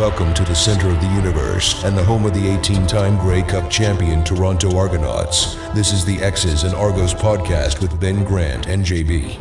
Welcome to the center of the universe and the home of the 18 time Grey Cup champion Toronto Argonauts. This is the X's and Argos podcast with Ben Grant and JB.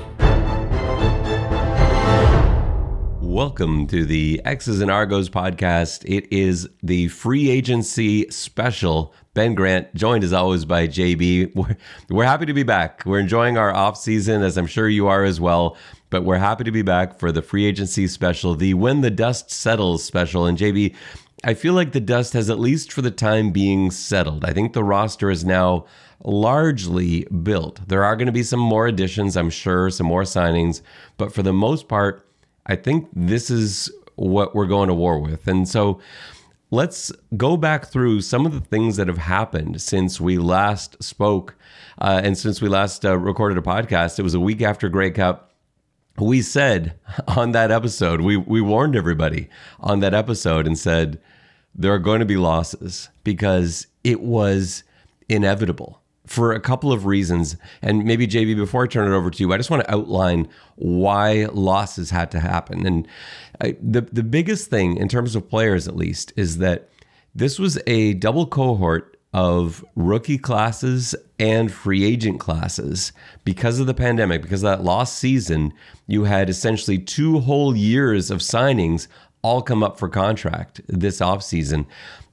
Welcome to the X's and Argos podcast. It is the free agency special. Ben Grant, joined as always by JB. We're, we're happy to be back. We're enjoying our off season, as I'm sure you are as well. But we're happy to be back for the free agency special, the When the Dust Settles special. And JB, I feel like the dust has, at least for the time being, settled. I think the roster is now largely built. There are going to be some more additions, I'm sure, some more signings. But for the most part, I think this is what we're going to war with. And so let's go back through some of the things that have happened since we last spoke uh, and since we last uh, recorded a podcast. It was a week after Grey Cup. We said on that episode, we, we warned everybody on that episode and said there are going to be losses because it was inevitable for a couple of reasons. And maybe, JB, before I turn it over to you, I just want to outline why losses had to happen. And I, the, the biggest thing, in terms of players at least, is that this was a double cohort of rookie classes and free agent classes because of the pandemic, because of that lost season, you had essentially two whole years of signings all come up for contract this offseason.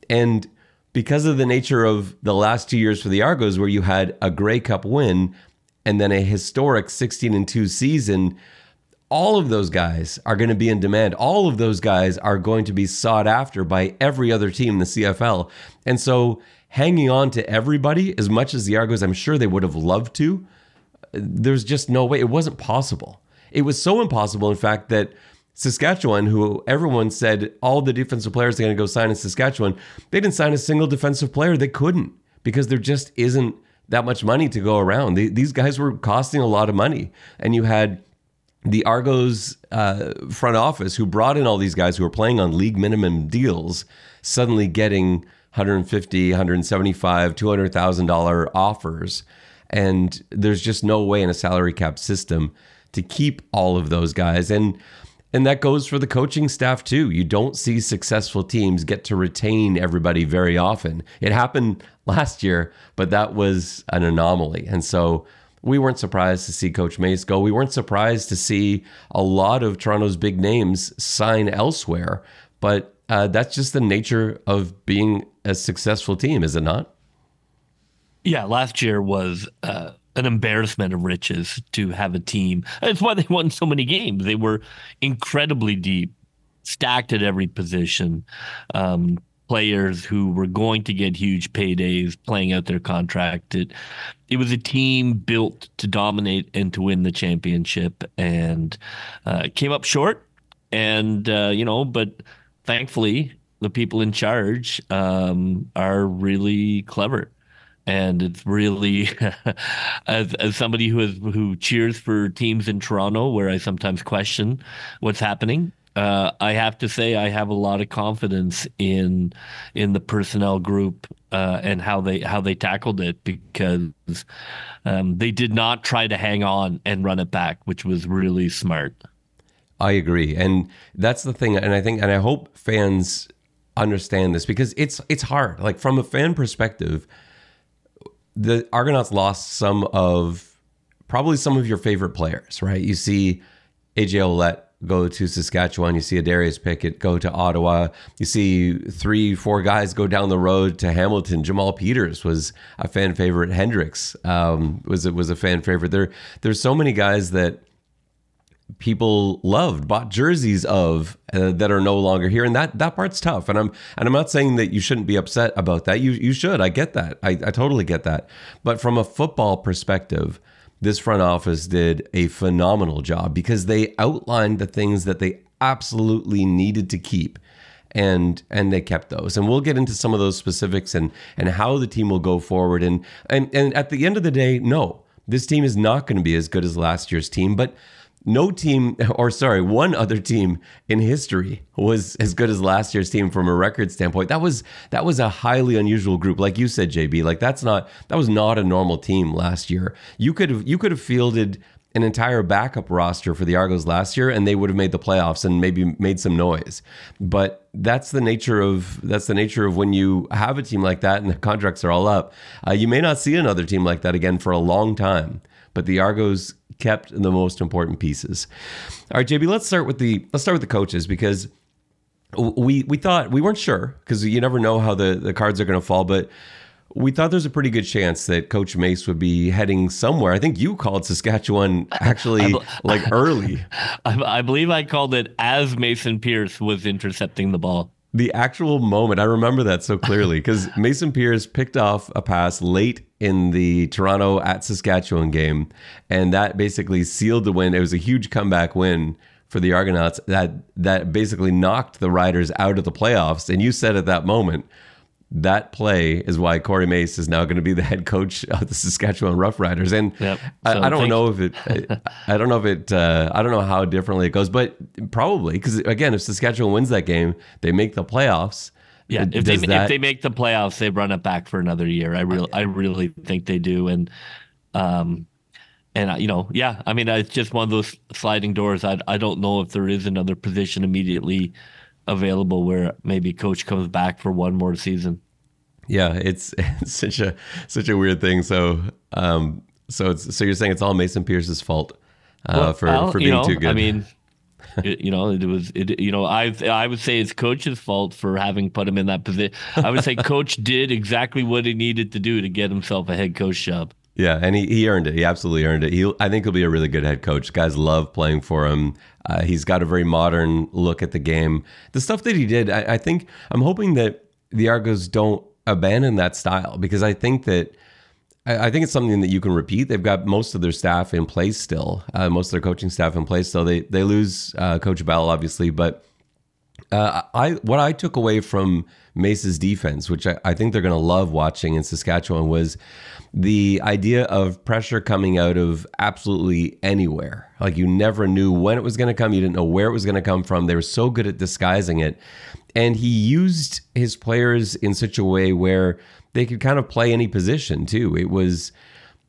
And because of the nature of the last two years for the Argos, where you had a Grey Cup win and then a historic 16 and 2 season, all of those guys are going to be in demand. All of those guys are going to be sought after by every other team in the CFL. And so hanging on to everybody, as much as the Argos, I'm sure they would have loved to, there's just no way. It wasn't possible. It was so impossible, in fact, that Saskatchewan, who everyone said all the defensive players are going to go sign in Saskatchewan, they didn't sign a single defensive player. They couldn't because there just isn't that much money to go around. These guys were costing a lot of money. And you had the Argos uh, front office who brought in all these guys who were playing on league minimum deals, suddenly getting 150, 175, $200,000 offers. And there's just no way in a salary cap system to keep all of those guys. And and that goes for the coaching staff too. You don't see successful teams get to retain everybody very often. It happened last year, but that was an anomaly. And so we weren't surprised to see Coach Mace go. We weren't surprised to see a lot of Toronto's big names sign elsewhere. But uh, that's just the nature of being a successful team, is it not? Yeah, last year was uh, an embarrassment of riches to have a team. That's why they won so many games. They were incredibly deep, stacked at every position. Um, players who were going to get huge paydays playing out their contract. It, it was a team built to dominate and to win the championship, and uh, came up short. And uh, you know, but thankfully, the people in charge um, are really clever and it's really as as somebody who is who cheers for teams in Toronto where I sometimes question what's happening. Uh, I have to say I have a lot of confidence in in the personnel group uh, and how they how they tackled it because um, they did not try to hang on and run it back, which was really smart. I agree, and that's the thing, and I think, and I hope fans understand this because it's it's hard. Like from a fan perspective, the Argonauts lost some of probably some of your favorite players, right? You see AJ Ouellette go to Saskatchewan. You see Adarius Pickett go to Ottawa. You see three, four guys go down the road to Hamilton. Jamal Peters was a fan favorite. Hendricks um, was was a fan favorite. There, there's so many guys that people loved, bought jerseys of uh, that are no longer here, and that that part's tough. And I'm and I'm not saying that you shouldn't be upset about that. You you should. I get that. I, I totally get that. But from a football perspective, this front office did a phenomenal job because they outlined the things that they absolutely needed to keep. And and they kept those, and we'll get into some of those specifics and and how the team will go forward. And and and at the end of the day, no, this team is not going to be as good as last year's team, but no team, or sorry, one other team in history was as good as last year's team from a record standpoint. That was that was a highly unusual group, like you said, JB. Like that's not that was not a normal team last year. You could have you could have fielded an entire backup roster for the Argos last year, and they would have made the playoffs and maybe made some noise. But that's the nature of that's the nature of when you have a team like that and the contracts are all up. Uh, you may not see another team like that again for a long time. But the Argos kept the most important pieces. All right, JB, let's start with the let's start with the coaches because we we thought we weren't sure because you never know how the the cards are going to fall, but we thought there's a pretty good chance that Coach Mace would be heading somewhere. I think you called Saskatchewan actually like early. I, I, believe I called it as Mason Pierce was intercepting the ball. The actual moment, I remember that so clearly because Mason Pierce picked off a pass late in the Toronto at Saskatchewan game, and that basically sealed the win. It was a huge comeback win for the Argonauts that that basically knocked the Riders out of the playoffs. And you said at that moment, that play is why Corey Mace is now going to be the head coach of the Saskatchewan Roughriders. And yep. so I, I, don't know if it, I, I, don't know if it, uh, I don't know how differently it goes, but probably because again, if Saskatchewan wins that game, they make the playoffs. Yeah, if they that, if they make the playoffs, they run it back for another year. I really, I really think they do. And, um, and you know, yeah, I mean, it's just one of those sliding doors. I, I don't know if there is another position immediately available where maybe coach comes back for one more season. Yeah, it's, it's such a such a weird thing. So um so it's so you're saying it's all Mason Pierce's fault uh, well, for well, for being know, too good. I mean, it, you know, it was it, you know, I I would say it's coach's fault for having put him in that position. I would say coach did exactly what he needed to do to get himself a head coach job. Yeah, and he, he earned it. He absolutely earned it. He, I think he'll be a really good head coach. Guys love playing for him. Uh, he's got a very modern look at the game. The stuff that he did, I, I think, I'm hoping that the Argos don't abandon that style because I think that I, I think it's something that you can repeat. They've got most of their staff in place still, uh, most of their coaching staff in place. So they they lose uh, Coach Bell obviously, but uh, I what I took away from Mace's defense, which I, I think they're going to love watching in Saskatchewan, was the idea of pressure coming out of absolutely anywhere. Like you never knew when it was going to come, you didn't know where it was going to come from. They were so good at disguising it. And he used his players in such a way where they could kind of play any position too. It was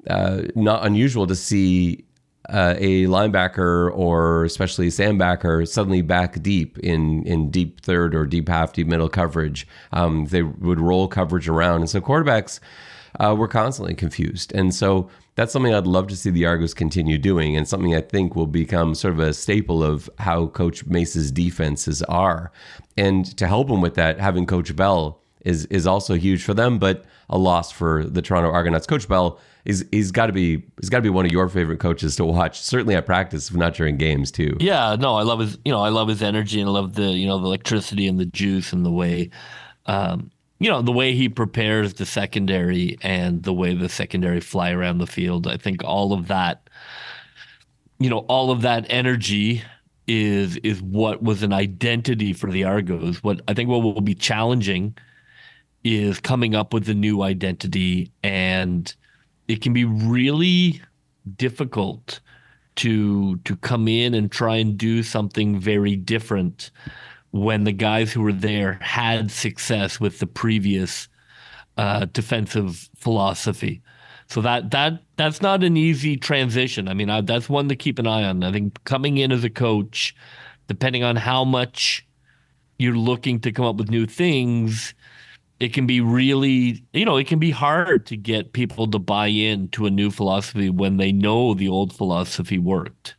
uh, not unusual to see uh, a linebacker or especially a sandbacker suddenly back deep in in deep third or deep half, deep middle coverage. Um, they would roll coverage around, and so quarterbacks uh, we're constantly confused. And so that's something I'd love to see the Argos continue doing, and something I think will become sort of a staple of how Coach Mace's defenses are. And to help him with that, having Coach Bell is is also huge for them, but a loss for the Toronto Argonauts. Coach Bell is he's got to be he's got to be one of your favorite coaches to watch. Certainly at practice, if not during games too. Yeah, no, I love his you know I love his energy and I love the you know the electricity and the juice and the way um, you know the way he prepares the secondary and the way the secondary fly around the field i think all of that you know all of that energy is is what was an identity for the argos. What i think what will be challenging is coming up with a new identity and it can be really difficult to to come in and try and do something very different when the guys who were there had success with the previous uh, defensive philosophy. So that that that's not an easy transition. I mean, I, that's one to keep an eye on. I think coming in as a coach, depending on how much you're looking to come up with new things, it can be really, you know, it can be hard to get people to buy in to a new philosophy when they know the old philosophy worked.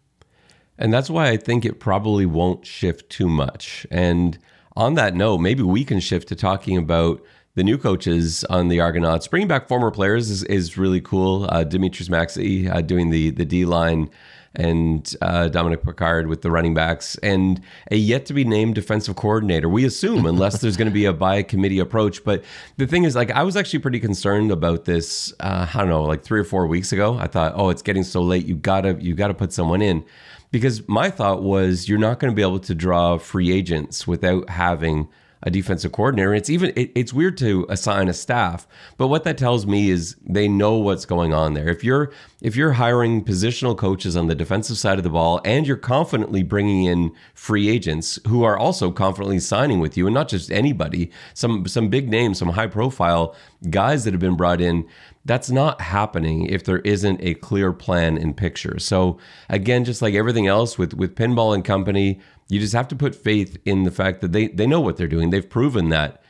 And that's why I think it probably won't shift too much. And on that note, maybe we can shift to talking about the new coaches on the Argonauts. Bringing back former players is, is really cool. Uh, Demetrius Maxey uh, doing the the D line, and uh, Dominic Picard with the running backs, and a yet to be named defensive coordinator. We assume, unless there's going to be a by committee approach. But the thing is, like, I was actually pretty concerned about this. Uh, I don't know, like three or four weeks ago. I thought, oh, it's getting so late. You gotta you gotta put someone in because my thought was you're not going to be able to draw free agents without having a defensive coordinator. It's even it, it's weird to assign a staff, but what that tells me is they know what's going on there. If you're if you're hiring positional coaches on the defensive side of the ball and you're confidently bringing in free agents who are also confidently signing with you and not just anybody, some some big names, some high profile guys that have been brought in, That's not happening if there isn't a clear plan in picture. So again, just like everything else with with pinball and company, you just have to put faith in the fact that they they know what they're doing. They've proven that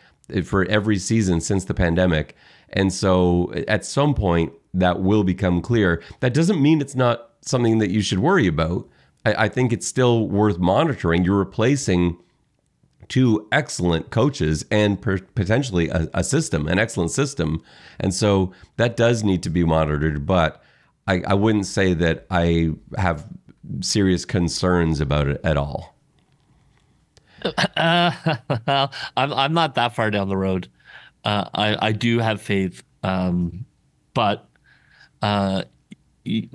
for every season since the pandemic. And so at some point that will become clear. That doesn't mean it's not something that you should worry about. I, I think it's still worth monitoring. You're replacing two excellent coaches and per- potentially a, a, system, an excellent system. And so that does need to be monitored. But I, I wouldn't say that I have serious concerns about it at all. Uh, I'm I'm not that far down the road. Uh, I I do have faith, um, but uh, it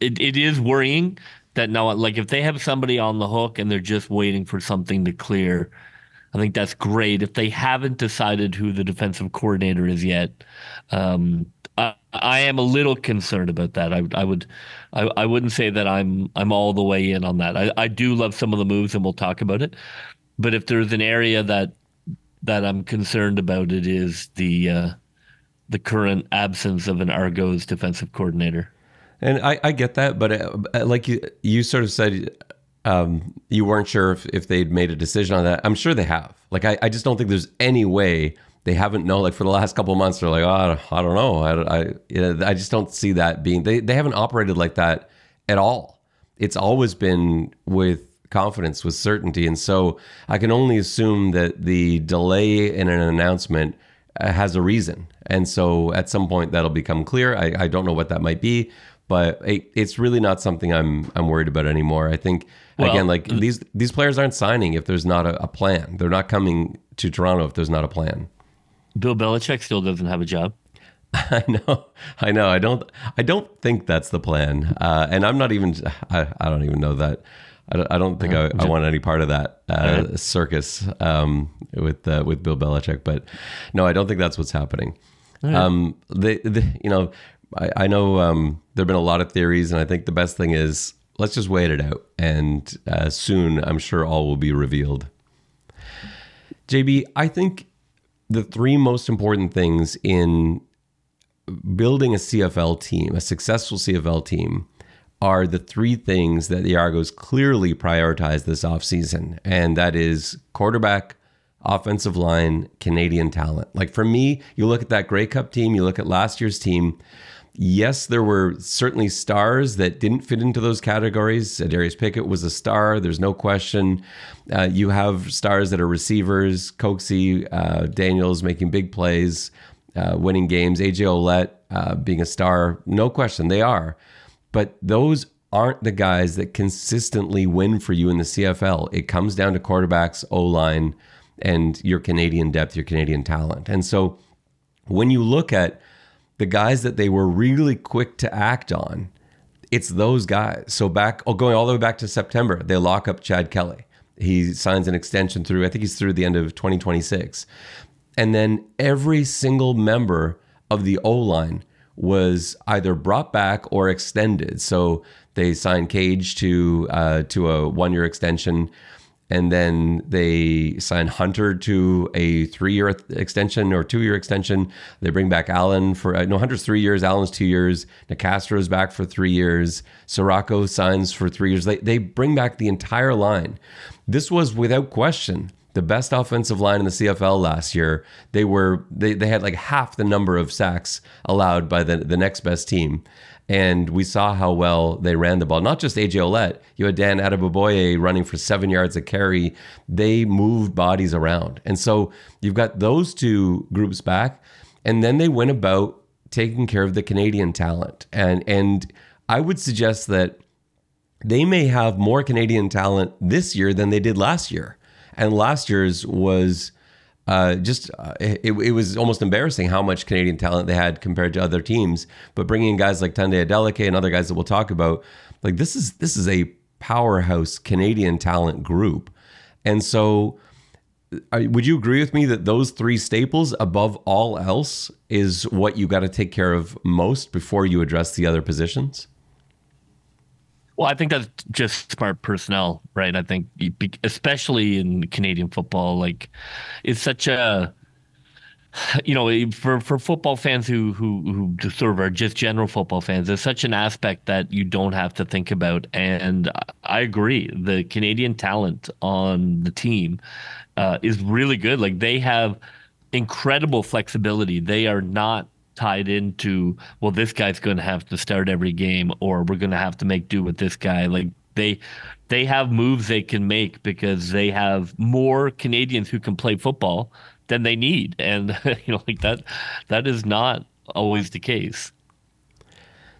it is worrying that now, like if they have somebody on the hook and they're just waiting for something to clear, I think that's great. If they haven't decided who the defensive coordinator is yet, um, I, I, am a little concerned about that. I, I would, I, I, wouldn't say that I'm I'm all the way in on that. I, I do love some of the moves, and we'll talk about it. But if there's an area that that I'm concerned about, it is the uh, the current absence of an Argos defensive coordinator. And I, I get that, but uh, like you, you sort of said, um, you weren't sure if, if they'd made a decision on that. I'm sure they have. Like, I, I just don't think there's any way they haven't known. Like for the last couple months, they're like, oh, I don't know. I, I, you know, I just don't see that being. They they haven't operated like that at all. It's always been with confidence, with certainty, and so I can only assume that the delay in an announcement uh, has a reason. And so at some point that'll become clear. I, I don't know what that might be, but it, it's really not something I'm I'm worried about anymore. I think well, again, like these these players aren't signing if there's not a, a, plan. They're not coming to Toronto if there's not a plan. Bill Belichick still doesn't have a job. I know, I know. I don't. I don't think that's the plan. Uh, and I'm not even. I, I don't even know that. I don't, think uh, I, I, want any part of that uh, right. circus um, with uh, with Bill Belichick. But no, I don't think that's what's happening. Right. Um, the, the, you know, I, I know um, there've been a lot of theories, and I think the best thing is let's just wait it out, and uh, soon I'm sure all will be revealed. JB, I think the three most important things in building a CFL team, a successful CFL team, are the three things that the Argos clearly prioritize this offseason. And that is quarterback, offensive line, Canadian talent. Like for me, you look at that Grey Cup team, you look at last year's team. Yes, there were certainly stars that didn't fit into those categories. Darius Pickett was a star, there's no question. Uh, you have stars that are receivers, Coxie, uh, Daniels making big plays, uh, winning games, AJ Ouellette uh, being a star, no question, they are. But those aren't the guys that consistently win for you in the CFL. It comes down to quarterbacks, O line, and your Canadian depth, your Canadian talent. And so when you look at the guys that they were really quick to act on, it's those guys. So back, oh, going all the way back to September, they lock up Chad Kelly. He signs an extension through, I think he's through the end of 2026. And then every single member of the O line was either brought back or extended. So they signed Cage to uh, to a one year extension, and then they signed Hunter to a three year extension or two year extension. They bring back Allen for uh, no Hunter's three years, Allen's two years. Nicastro's back for three years. Ciarrocca signs for three years. They they bring back the entire line. This was without question the best offensive line in the CFL last year. They were they, they had like half the number of sacks allowed by the, the next best team. And we saw how well they ran the ball. Not just AJ Ouellette. You had Dan Adeboboye running for seven yards a carry. They moved bodies around. And so you've got those two groups back. And then they went about taking care of the Canadian talent. And and I would suggest that they may have more Canadian talent this year than they did last year and last year's was uh, just uh, it, it was almost embarrassing how much Canadian talent they had compared to other teams. But bringing in guys like Tunde Adeleke and other guys that we'll talk about, like this is this is a powerhouse Canadian talent group, and so. Uh, would you agree with me that those three staples, above all else, is what you got to take care of most before you address the other positions? Well, I think that's just smart personnel, right? I think, especially in Canadian football, like it's such a you know, for, for football fans who, who who sort of are just general football fans, there's such an aspect that you don't have to think about. And I agree, the Canadian talent on the team uh, is really good. Like they have incredible flexibility. They are not tied into well, this guy's going to have to start every game, or we're going to have to make do with this guy. Like they they have moves they can make because they have more Canadians who can play football than they need, and you know, like that that is not always the case.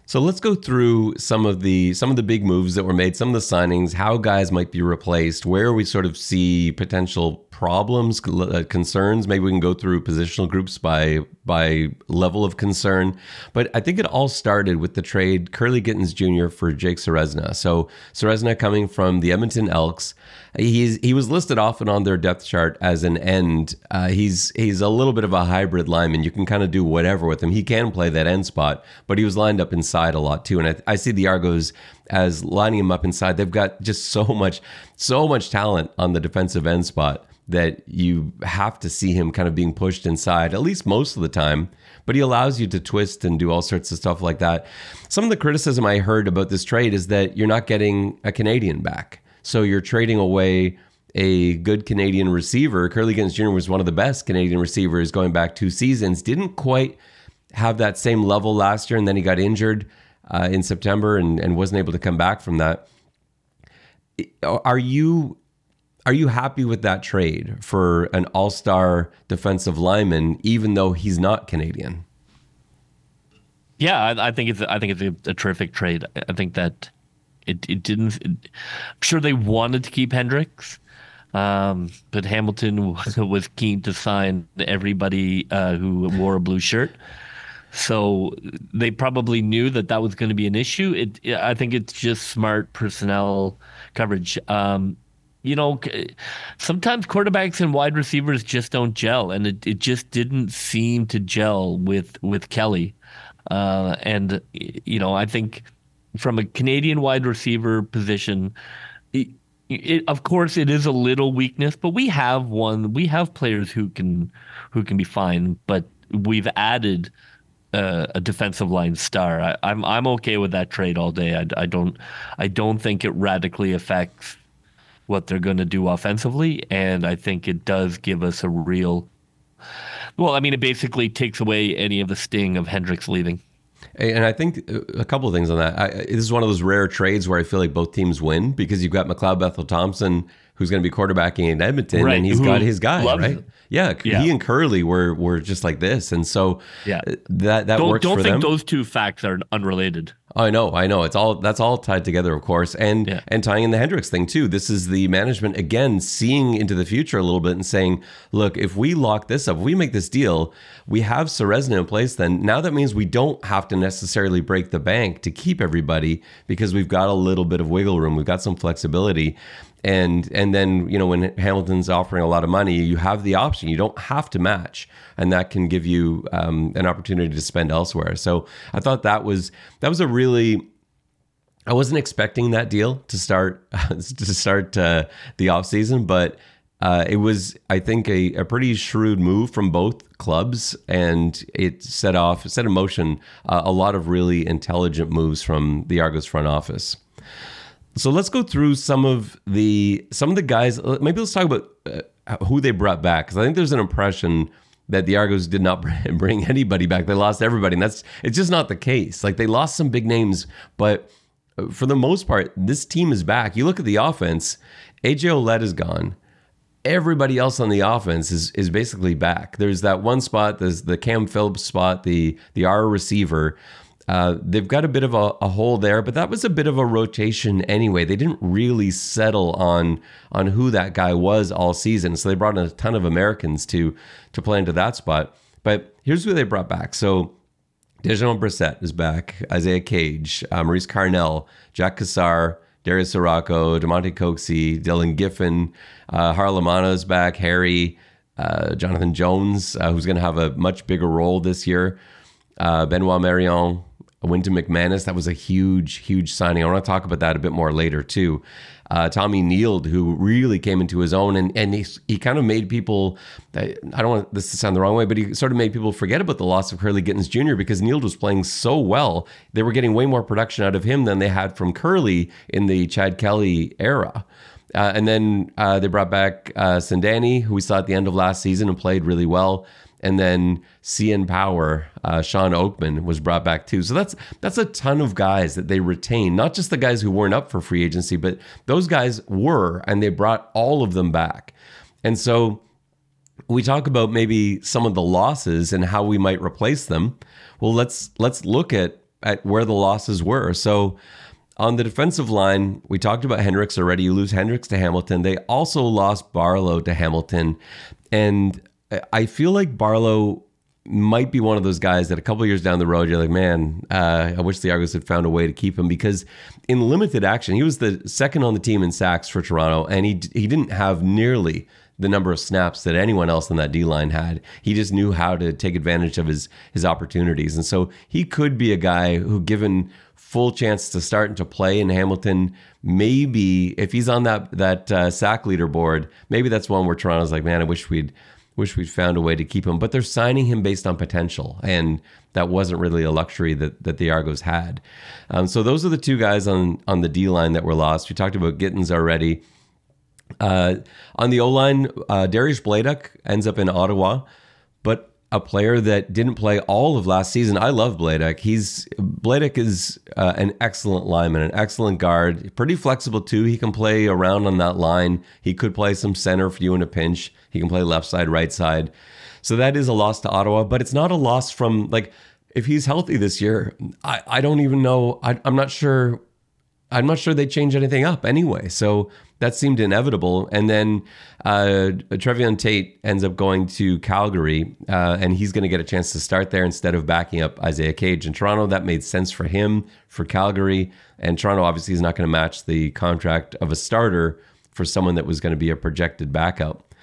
So let's go through some of the some of the big moves that were made, some of the signings, how guys might be replaced, where we sort of see potential problems, uh, concerns. Maybe we can go through positional groups by by level of concern. But I think it all started with the trade Kurleigh Gittens Jr. for Jake Ceresna. So Ceresna coming from the Edmonton Elks. He's he was listed often on their depth chart as an end. Uh, he's he's a little bit of a hybrid lineman. You can kind of do whatever with him. He can play that end spot, but he was lined up inside a lot too. And I, I see the Argos as lining him up inside. They've got just so much so much talent on the defensive end spot that you have to see him kind of being pushed inside, at least most of the time. But he allows you to twist and do all sorts of stuff like that. Some of the criticism I heard about this trade is that you're not getting a Canadian back. So you're trading away a good Canadian receiver. Kurleigh Gittens Jr. was one of the best Canadian receivers going back two seasons. Didn't quite have that same level last year, and then he got injured uh, in September and, and wasn't able to come back from that. Are you are you happy with that trade for an all star defensive lineman, even though he's not Canadian? Yeah, I, I think it's I think it's a, a, terrific trade. I think that it it didn't. It, I'm sure they wanted to keep Hendricks, um, but Hamilton was keen to sign everybody uh, who wore a blue shirt. So they probably knew that that was going to be an issue. It, I think it's just smart personnel coverage. Um, you know, sometimes quarterbacks and wide receivers just don't gel, and it, it just didn't seem to gel with with Kelly. Uh, and you know, I think from a Canadian wide receiver position, it, it, of course, it is a little weakness, but we have one. We have players who can who can be fine, but we've added. Uh, a defensive line star. I, I'm I'm okay with that trade all day. I, I don't I don't think it radically affects what they're going to do offensively. And I think it does give us a real. Well, I mean, it basically takes away any of the sting of Hendricks leaving. And I think uh, a couple of things on that. I, this is one of those rare trades where I feel like both teams win because you've got McLeod Bethel Thompson, who's going to be quarterbacking in Edmonton, right. and he's Who got his guy, right? Yeah, yeah, he and Kurleigh were were just like this, and so yeah, uh, that that don't, works don't for think them. those two facts are unrelated. I know, I know. It's all that's all tied together, of course, and yeah. and tying in the Hendricks thing too. This is the management again seeing into the future a little bit and saying, look, if we lock this up, if we make this deal, we have Ceresna in place. Then now that means we don't have to necessarily break the bank to keep everybody because we've got a little bit of wiggle room, we've got some flexibility, and and then you know when Hamilton's offering a lot of money, you have the option. You don't have to match, and that can give you um, an opportunity to spend elsewhere. So I thought that was that was a really I wasn't expecting that deal to start to start uh, the off season, but uh, it was I think a, a pretty shrewd move from both clubs, and it set off set in motion uh, a lot of really intelligent moves from the Argos front office. So let's go through some of the some of the guys. Maybe let's talk about uh, who they brought back because I think there's an impression that the Argos did not bring anybody back. They lost everybody, and that's it's just not the case. Like they lost some big names, but uh, for the most part, this team is back. You look at the offense. AJ Ouellette is gone. Everybody else on the offense is is basically back. There's that one spot. There's the Cam Phillips spot. The the R receiver uh, they've got a bit of a, a, hole there, but that was a bit of a rotation anyway. They didn't really settle on on who that guy was all season, so they brought in a ton of Americans to to play into that spot. But here's who they brought back. So Dejon Brissett is back, Isaiah Cage, uh, Maurice Carnell, Jack Cassar, Darius Ciarrocca, Damonte Coxie, Dylan Giffen, uh, Harlamana is back, Harry, uh, Jonathan Jones, uh, who's going to have a much bigger role this year, uh, Benoit Marion, Wynton McManus. That was a huge, huge signing. I want to talk about that a bit more later too. Uh, Tommy Nield, who really came into his own, and and he, he kind of made people. I don't want this to sound the wrong way, but he sort of made people forget about the loss of Kurleigh Gittens Jr. because Nield was playing so well. They were getting way more production out of him than they had from Kurleigh in the Chad Kelly era. Uh, and then uh, they brought back uh, Sindani, who we saw at the end of last season and played really well. And then CN Power, uh, Shawn Oakman was brought back too. So that's that's a ton of guys that they retain, not just the guys who weren't up for free agency, but those guys were, and they brought all of them back. And so we talk about maybe some of the losses and how we might replace them. Well, let's let's look at at where the losses were. So on the defensive line, we talked about Hendricks already. You lose Hendricks to Hamilton. They also lost Barlow to Hamilton. And I feel like Barlow might be one of those guys that a couple years down the road, you're like, man, uh, I wish the Argos had found a way to keep him because in limited action, he was the second on the team in sacks for Toronto, and he he didn't have nearly the number of snaps that anyone else in that D line had. He just knew how to take advantage of his his opportunities, and so he could be a guy who, given full chance to start and to play in Hamilton. Maybe if he's on that that uh, sack leaderboard, maybe that's one where Toronto's like, man, I wish we'd wish we'd found a way to keep him. But they're signing him based on potential, and that wasn't really a luxury that that the Argos had. Um, so those are the two guys on on the D line that were lost. We talked about Gittens already. Uh, on the O line, uh, Darius Bladek ends up in Ottawa, a player that didn't play all of last season. I love Bladek. He's Bladek is uh, an excellent lineman, an excellent guard, pretty flexible too. He can play around on that line. He could play some center for you in a pinch. He can play left side, right side. So that is a loss to Ottawa, but it's not a loss from like if he's healthy this year. I, I don't even know. I, I'm not sure. I'm not sure they change anything up anyway. So that seemed inevitable. And then uh, Trevion Tate ends up going to Calgary, uh, and he's going to get a chance to start there instead of backing up Isaiah Cage in Toronto. That made sense for him for Calgary, and Toronto obviously is not going to match the contract of a starter for someone that was going to be a projected backup.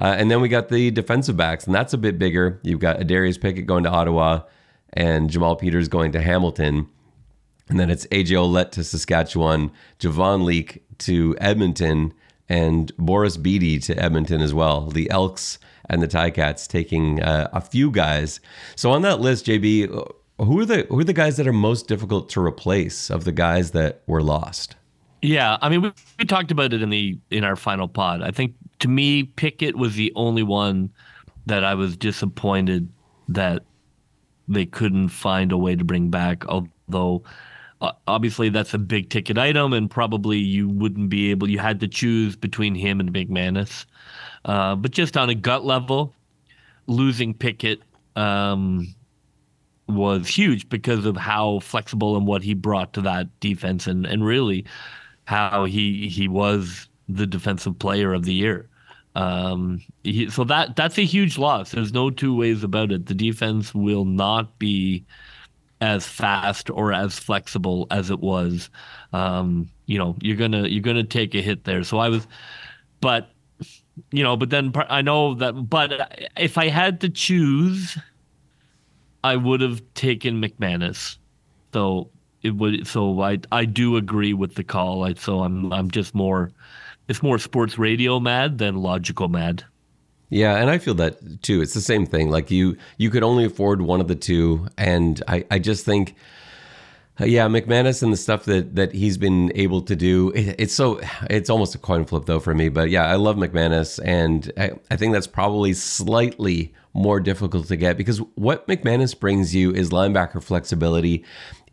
Uh, and then we got the defensive backs, and that's a bit bigger. You've got Darius Pickett going to Ottawa, and Jamal Peters going to Hamilton. And then it's AJ Ouellette to Saskatchewan, Javon Leake to Edmonton, and Boris Bede to Edmonton as well. The Elks and the Ticats taking uh, a few guys. So on that list, JB, who are the who are the guys that are most difficult to replace of the guys that were lost? Yeah, I mean, we, we talked about it in the in our final pod. I think to me, Pickett was the only one that I was disappointed that they couldn't find a way to bring back. Although obviously that's a big ticket item, and probably you wouldn't be able. You had to choose between him and McManus, uh, but just on a gut level, losing Pickett um, was huge because of how flexible and what he brought to that defense, and and really how he he was the defensive player of the year. Um, he, so that that's a huge loss. There's no two ways about it. The defense will not be as fast or as flexible as it was. Um, you know, you're gonna you're gonna take a hit there. So I was, but you know, but then I know that. But if I had to choose, I would have taken McManus. So it would. So I I do agree with the call. I, so I'm I'm just more. It's more sports radio mad than logical mad. Yeah, and I feel that too. It's the same thing. Like you, you could only afford one of the two, and I, I just think, uh, yeah, McManus and the stuff that that he's been able to do, it, it's so, it's almost a coin flip though for me. But yeah, I love McManus, and I, I think that's probably slightly more difficult to get because what McManus brings you is linebacker flexibility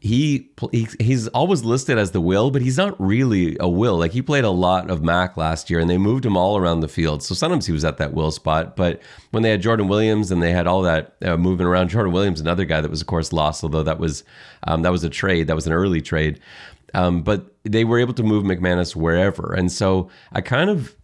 he, he he's always listed as the will, but he's not really a will. Like he played a lot of Mac last year, and they moved him all around the field. So sometimes he was at that will spot. But when they had Jordan Williams and they had all that uh, moving around, Jordan Williams, another guy that was of course lost, although that was um, that was a trade, that was an early trade. Um, but they were able to move McManus wherever, and so I kind of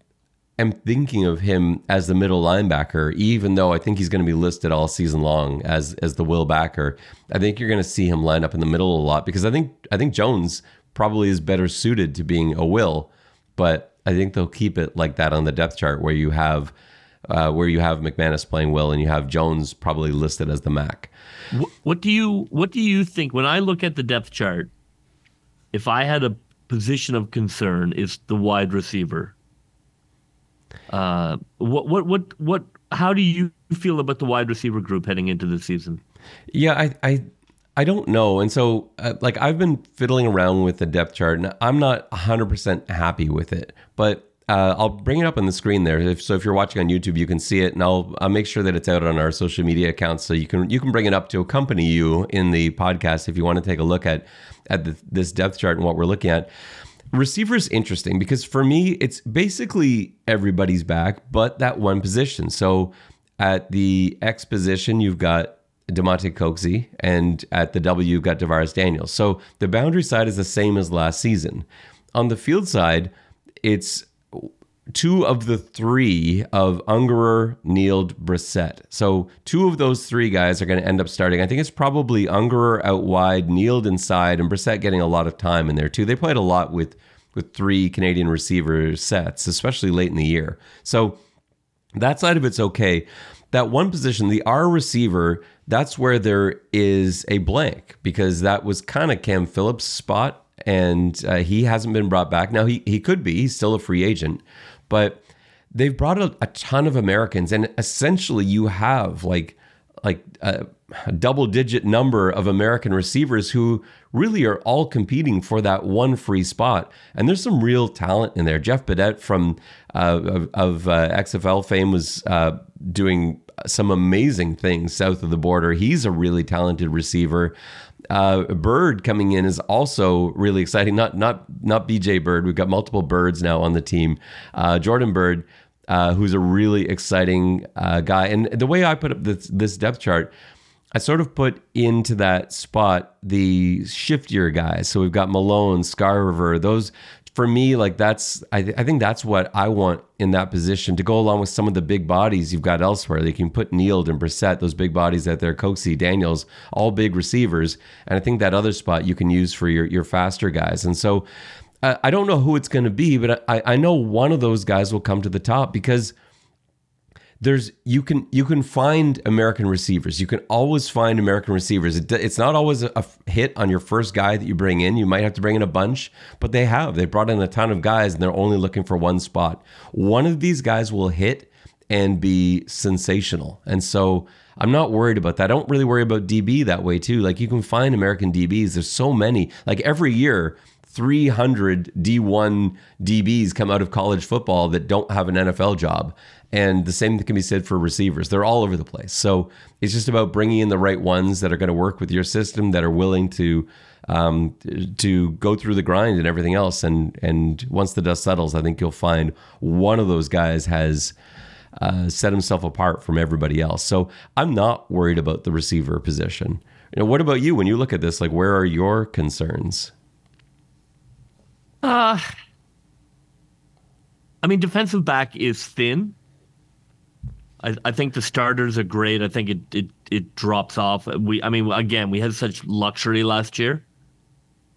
am thinking of him as the middle linebacker, even though I think he's going to be listed all season long as as the will backer. I think you're going to see him line up in the middle a lot because I think I think Jones probably is better suited to being a will, but I think they'll keep it like that on the depth chart where you have uh, where you have McManus playing will and you have Jones probably listed as the Mac. What, what do you What do you think when I look at the depth chart? If I had a position of concern, is the wide receiver. Uh, what what what what? How do you feel about the wide receiver group heading into the season? Yeah, I I, I don't know, and so uh, like I've been fiddling around with the depth chart, and I'm not 100 percent happy with it, but. Uh, I'll bring it up on the screen there. If, so if you're watching on YouTube, you can see it, and I'll I'll make sure that it's out on our social media accounts, so you can you can bring it up to accompany you in the podcast if you want to take a look at at the, this depth chart and what we're looking at. Receiver's interesting because for me, it's basically everybody's back, but that one position. So at the X position, you've got Damonte Coxie, and at the W, you've got DaVaris Daniels. So the boundary side is the same as last season. On the field side, it's two of the three of Ungerer, Nield, Brissett. So two of those three guys are going to end up starting. I think it's probably Ungerer out wide, Nield inside, and Brissett getting a lot of time in there too. They played a lot with with three Canadian receiver sets, especially late in the year. So that side of it's okay. That one position, the R receiver, that's where there is a blank because that was kind of Cam Phillips' spot, and uh, he hasn't been brought back. Now he he could be. He's still a free agent, but they've brought a, a ton of Americans, and essentially you have like like a, a double digit number of American receivers who really are all competing for that one free spot. And there's some real talent in there. Jeff Badet from uh, of, of uh, XFL fame was uh, doing some amazing things south of the border. He's a really talented receiver. Uh, Bird coming in is also really exciting. Not not not BJ Bird. We've got multiple Birds now on the team. Uh, Jordan Bird, uh, who's a really exciting uh, guy. And the way I put up this, this depth chart, I sort of put into that spot the shiftier guys. So we've got Malone, Scarver, those for me, like that's I, th- I think that's what I want in that position to go along with some of the big bodies you've got elsewhere. They can put Nield and Brissett, those big bodies out there, Coxie, Daniels, all big receivers, and I think that other spot you can use for your your faster guys. And so uh, I don't know who it's going to be, but I I know one of those guys will come to the top because there's you can you can find American receivers. You can always find American receivers. It, it's not always a, a, hit on your first guy that you bring in. You might have to bring in a bunch, but they have. They brought in a ton of guys, and they're only looking for one spot. One of these guys will hit and be sensational, and so I'm not worried about that. I don't really worry about DB that way too. Like you can find American DBs. There's so many. Like every year 300 D1 DBs come out of college football that don't have an NFL job. And the same can be said for receivers. They're all over the place. So it's just about bringing in the right ones that are going to work with your system, that are willing to um, to go through the grind and everything else. And and once the dust settles, I think you'll find one of those guys has uh, set himself apart from everybody else. So I'm not worried about the receiver position. You know, what about you when you look at this? Like, where are your concerns? Uh, I mean, defensive back is thin. I, I think the starters are great. I think it, it it drops off. We, I mean, again, we had such luxury last year,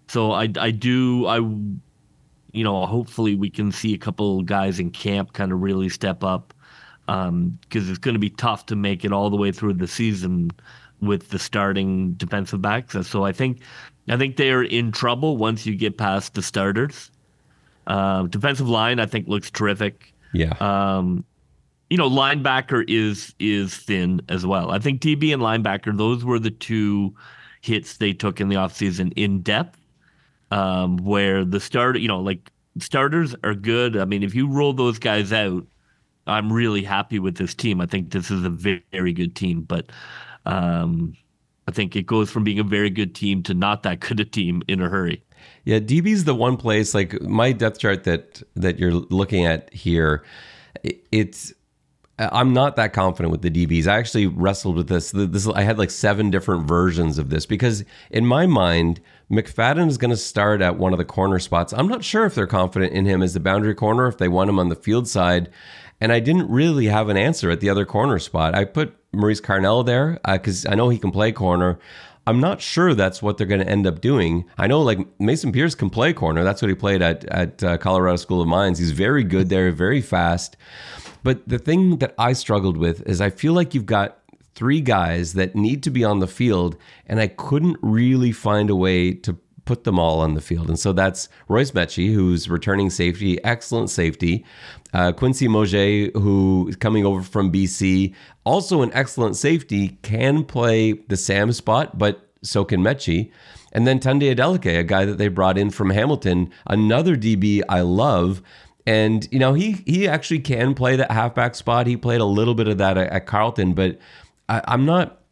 so I I do I, you know, hopefully we can see a couple guys in camp kind of really step up, because um, it's going to be tough to make it all the way through the season with the starting defensive backs. So I think I think they're in trouble once you get past the starters. Uh, defensive line, I think, looks terrific. Yeah. Um, you know, linebacker is is thin as well. I think DB and linebacker, those were the two hits they took in the offseason in depth. Um, where the starter, you know, like starters are good. I mean, if you roll those guys out, I'm really happy with this team. I think this is a very, very good team. But um, I think it goes from being a very good team to not that good a team in a hurry. Yeah, DB's the one place like my depth chart that that you're looking at here. It's I'm not that confident with the DBs. I actually wrestled with this. This I had like seven different versions of this because in my mind, McFadden is going to start at one of the corner spots. I'm not sure if they're confident in him as the boundary corner, if they want him on the field side, and I didn't really have an answer at the other corner spot. I put Maurice Carnell there because uh, I know he can play corner. I'm not sure that's what they're going to end up doing. I know like Mason Pierce can play corner. That's what he played at at uh, Colorado School of Mines. He's very good there, very fast. But the thing that I struggled with is I feel like you've got three guys that need to be on the field, and I couldn't really find a way to put them all on the field. And so that's Royce Metchie, who's returning safety, excellent safety. Uh, Quincy Mauger, who is coming over from BC, also an excellent safety, can play the Sam spot, but so can Metchie. And then Tunde Adeleke, a guy that they brought in from Hamilton, another DB I love. And you know he he actually can play that halfback spot. He played a little bit of that at, at Carleton, but I, I'm not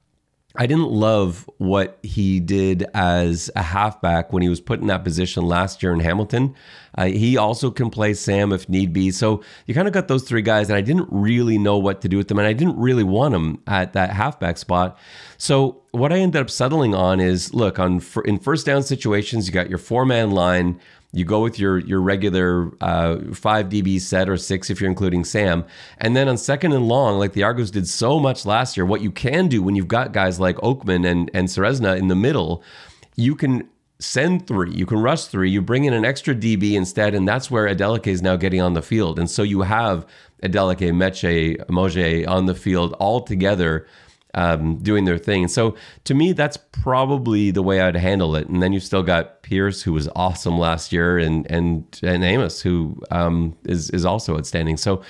I didn't love what he did as a halfback when he was put in that position last year in Hamilton. Uh, he also can play Sam if need be. So you kind of got those three guys, and I didn't really know what to do with them, and I didn't really want them at that halfback spot. So what I ended up settling on is look on in first down situations, you got your four man line you go with your your regular uh, five DB set or six if you're including Sam, and then on second and long, like the Argos did so much last year. What you can do when you've got guys like Oakman and and Serezna in the middle, you can send three, you can rush three, you bring in an extra DB instead, and that's where Adeleke is now getting on the field, and so you have Adeleke, Meche, Moje on the field all together um, doing their thing. And So to me, that's probably the way I'd handle it. And then you've still got Pierce, who was awesome last year, and and and Amos, who um, is is also outstanding. So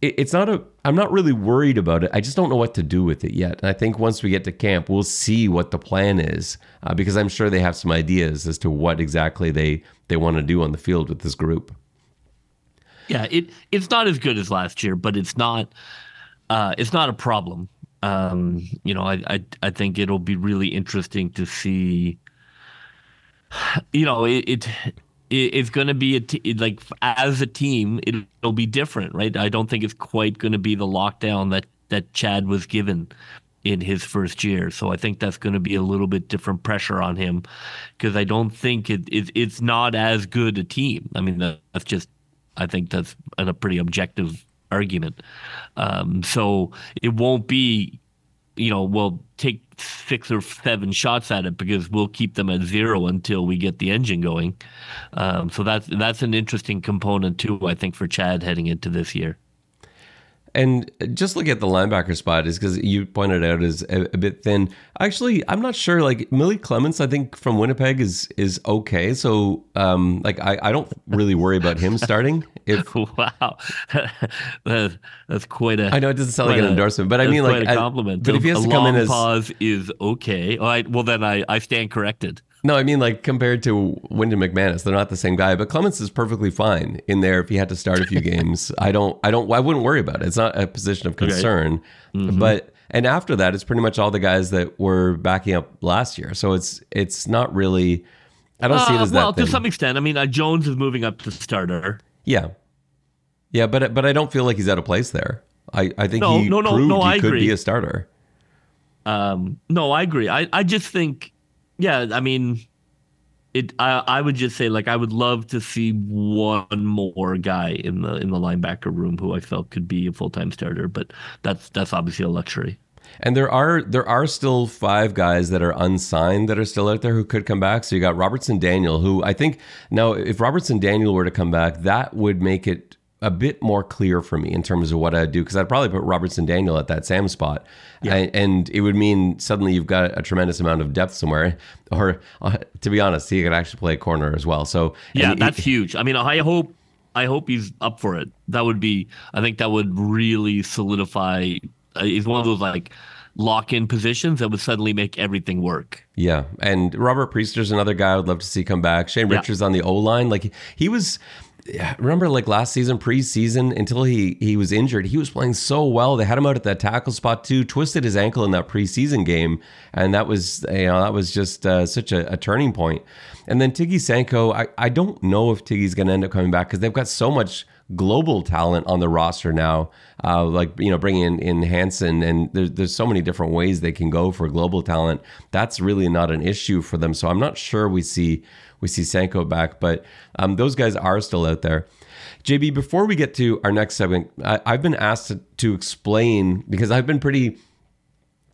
it, it's not a. I'm not really worried about it. I just don't know what to do with it yet. And I think once we get to camp, we'll see what the plan is, uh, because I'm sure they have some ideas as to what exactly they they want to do on the field with this group. Yeah, it it's not as good as last year, but it's not uh, it's not a problem um, you know, I, I I think it'll be really interesting to see. You know, it, it it's going to be a t- like as a team, it'll be different, right? I don't think it's quite going to be the lockdown that that Chad was given in his first year. So I think that's going to be a little bit different pressure on him because I don't think it, it, it's not as good a team. I mean, that's just I think that's a pretty objective argument. Um, so it won't be, you know, we'll take six or seven shots at it because we'll keep them at zero until we get the engine going. Um, so that's that's an interesting component too, I think, for Chad heading into this year. And just look at the linebacker spot is because you pointed out is a, a, bit thin. Actually, I'm not sure. Like Malik Clements, I think from Winnipeg is is okay. So, um, like I, I don't really worry about him starting. If wow, that's quite a. I know it doesn't sound like an a, endorsement, but I mean like a compliment. but if he has a to come in as pause is okay. All right, well then I I stand corrected. No, I mean like compared to Wynton McManus, they're not the same guy. But Clements is perfectly fine in there if he had to start a few games. I don't, I don't, I wouldn't worry about it. It's not a position of concern. Mm-hmm. But and after that, it's pretty much all the guys that were backing up last year. So it's it's not really. I don't uh, see it as well, that. Well, to some extent, I mean, uh, Jones is moving up to starter. Yeah, yeah, but but I don't feel like he's out of place there. I I think no, he no, no, proved no, he I could agree. be a starter. Um, no, I agree. I I just think yeah, I mean, it. I I would just say like I would love to see one more guy in the in the linebacker room who I felt could be a full time starter, but that's that's obviously a luxury. And there are there are still five guys that are unsigned that are still out there who could come back. So you got Robertson Daniel, who I think now if Robertson Daniel were to come back, that would make it a bit more clear for me in terms of what I'd do because I'd probably put Robertson Daniel at that Sam spot, yeah. and, and, it would mean suddenly you've got a tremendous amount of depth somewhere. Or uh, to be honest, he could actually play corner as well. So yeah, that's he, huge. I mean, I hope I hope he's up for it. That would be. I think that would really solidify. Uh, he's one of those like lock in positions that would suddenly make everything work. Yeah. And Robert Priester's another guy I would love to see come back. Shane yeah. Richards on the O line. Like he was remember like last season preseason until he he was injured he was playing so well they had him out at that tackle spot too twisted his ankle in that preseason game and that was you know that was just uh, such a, a, turning point. and then Tigie Sankoh I, I don't know if Tigie's going to end up coming back because they've got so much global talent on the roster now uh, like you know bringing in, in Hansen and there's, there's so many different ways they can go for global talent that's really not an issue for them so I'm not sure we see we see Sankoh back, but um, those guys are still out there. JB, before we get to our next segment, I, have been asked to, to explain because I've been pretty,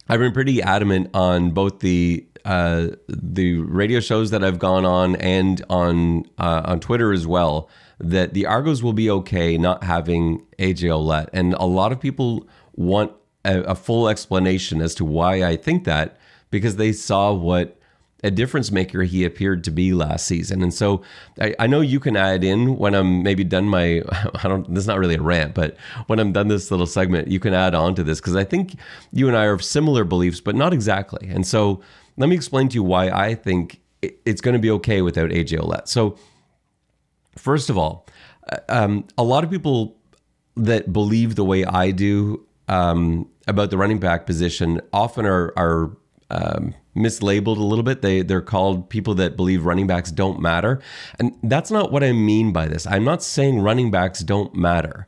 I've been pretty adamant on both the uh, the radio shows that I've gone on and on uh, on Twitter as well that the Argos will be okay not having AJ Ouellette. And a lot of people want a, a full explanation as to why I think that because they saw what a difference maker he appeared to be last season. And so I, I, know you can add in when I'm maybe done my, I don't, this is not really a rant, but when I'm done this little segment, you can add on to this because I think you and I are of similar beliefs, but not exactly. And so let me explain to you why I think it's going to be okay without AJ Ouellette. So, first of all, uh, um, a lot of people that believe the way I do um, about the running back position often are, are um, mislabeled a little bit. They they're called people that believe running backs don't matter, and that's not what I mean by this. I'm not saying running backs don't matter.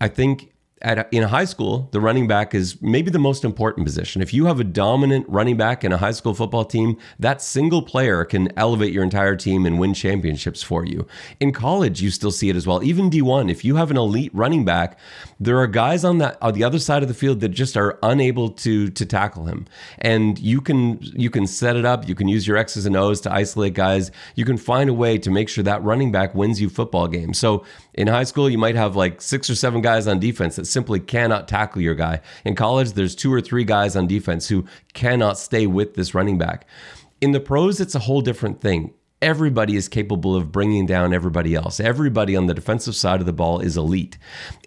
I think at, in high school, the running back is maybe the most important position. If you have a dominant running back in a high school football team, that single player can elevate your entire team and win championships for you. In college, you still see it as well. Even D1, if you have an elite running back, there are guys on that on the other side of the field that just are unable to to tackle him. And you can you can set it up, you can use your X's and O's to isolate guys. You can find a way to make sure that running back wins you football games. So in high school, you might have like six or seven guys on defense that simply cannot tackle your guy. In college, there's two or three guys on defense who cannot stay with this running back. In the pros, it's a whole different thing. Everybody is capable of bringing down everybody else. Everybody on the defensive side of the ball is elite.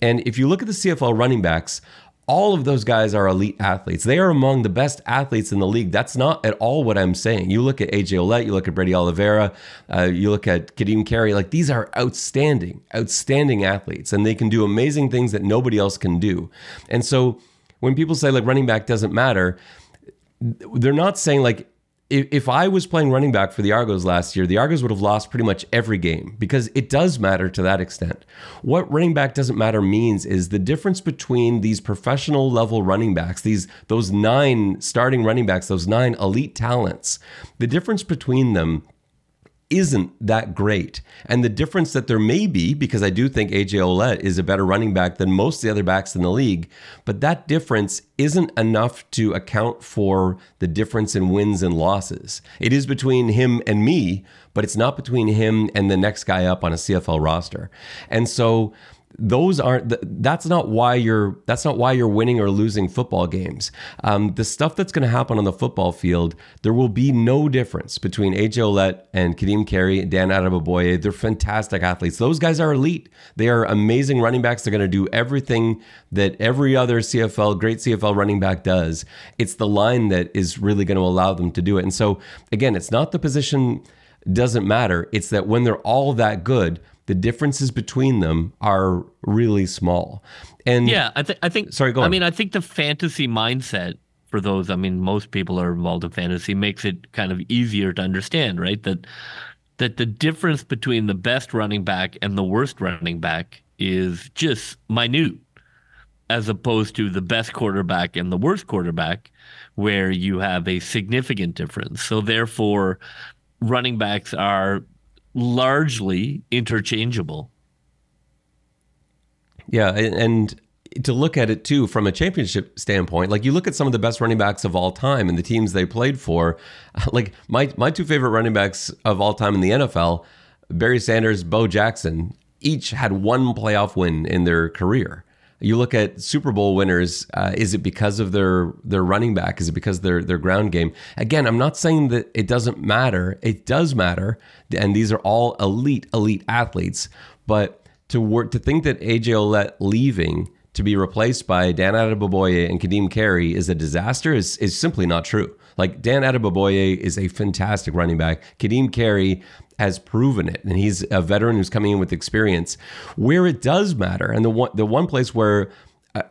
And if you look at the CFL running backs, all of those guys are elite athletes. They are among the best athletes in the league. That's not at all what I'm saying. You look at AJ Ouellette, you look at Brady Oliveira, uh, you look at Kadeem Carey. Like these are outstanding, outstanding athletes, and they can do amazing things that nobody else can do. And so when people say like running back doesn't matter, they're not saying like if, I was playing running back for the Argos last year, the Argos would have lost pretty much every game because it does matter to that extent. What running back doesn't matter means is the difference between these professional level running backs, these those nine starting running backs, those nine elite talents, the difference between them isn't that great. And the difference that there may be, because I do think AJ Ouellette is a better running back than most of the other backs in the league, but that difference isn't enough to account for the difference in wins and losses. It is between him and me, but it's not between him and the next guy up on a CFL roster. And so those aren't that's not why you're that's not why you're winning or losing football games. Um, the stuff that's going to happen on the football field there will be no difference between AJ Ouellette and Kadeem Carey and Dan Adeboboye they're fantastic athletes. Those guys are elite. They are amazing running backs. They're going to do everything that every other CFL great CFL running back does. It's the line that is really going to allow them to do it. And so again it's not the position doesn't matter. It's that when they're all that good the differences between them are really small. And yeah, I think I think sorry, go on. I mean, I think the fantasy mindset for those, I mean, most people are involved in fantasy makes it kind of easier to understand, right? That that the difference between the best running back and the worst running back is just minute as opposed to the best quarterback and the worst quarterback where you have a significant difference. So therefore running backs are largely interchangeable. Yeah, and to look at it too from a championship standpoint, like you look at some of the best running backs of all time and the teams they played for, like my my two favorite running backs of all time in the NFL, Barry Sanders, Bo Jackson, each had one playoff win in their career. You look at Super Bowl winners. Uh, is it because of their their running back? Is it because their their ground game? Again, I'm not saying that it doesn't matter. It does matter, and these are all elite elite athletes. But to work to think that AJ Ouellette leaving to be replaced by Dan Adeboboye and Kadeem Carey is a disaster is is simply not true. Like Dan Adeboboye is a fantastic running back. Kadeem Carey has proven it, and he's a veteran who's coming in with experience. Where it does matter, and the one the one place where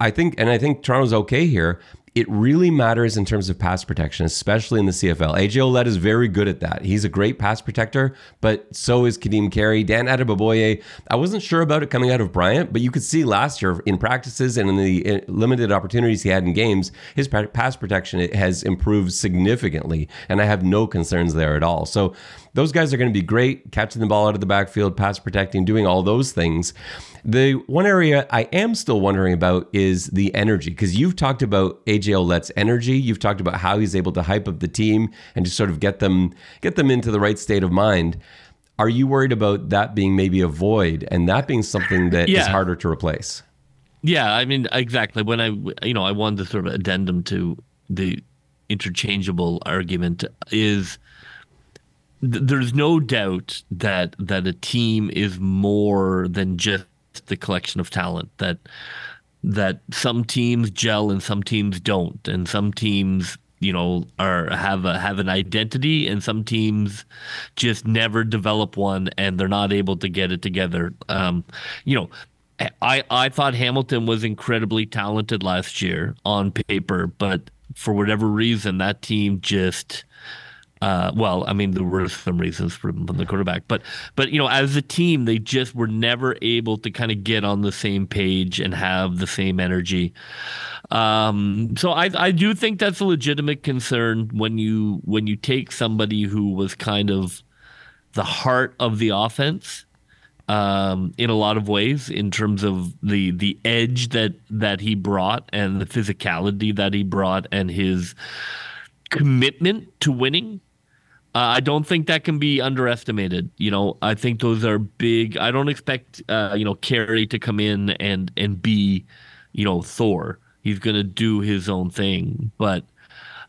I think, and I think Toronto's okay here, it really matters in terms of pass protection, especially in the CFL. AJ Ouellette is very good at that. He's a great pass protector, but so is Kadeem Carey. Dan Adeboboye, I wasn't sure about it coming out of Bryant, but you could see last year in practices and in the limited opportunities he had in games, his pass protection has improved significantly, and I have no concerns there at all. So those guys are going to be great catching the ball out of the backfield, pass protecting, doing all those things. The one area I am still wondering about is the energy because you've talked about AJ Ouellette's energy. You've talked about how he's able to hype up the team and just sort of get them get them into the right state of mind. are you worried about that being maybe a void and that being something that yeah. is harder to replace? Yeah, I mean exactly. When I you know I wanted to sort of addendum to the interchangeable argument is th- there's no doubt that that a team is more than just the collection of talent that that some teams gel and some teams don't. And some teams you know are have a have an identity and some teams just never develop one and they're not able to get it together. Um, you know I, I thought Hamilton was incredibly talented last year on paper, but for whatever reason, that team just uh, well, I mean, there were some reasons from, from the quarterback, but but you know, as a team, they just were never able to kind of get on the same page and have the same energy. Um, so I I do think that's a legitimate concern when you when you take somebody who was kind of the heart of the offense um, in a lot of ways in terms of the the edge that that he brought and the physicality that he brought and his commitment to winning uh, I don't think that can be underestimated. You know, I think those are big. I don't expect uh, you know Carey to come in and and be, you know, Thor. He's gonna do his own thing, but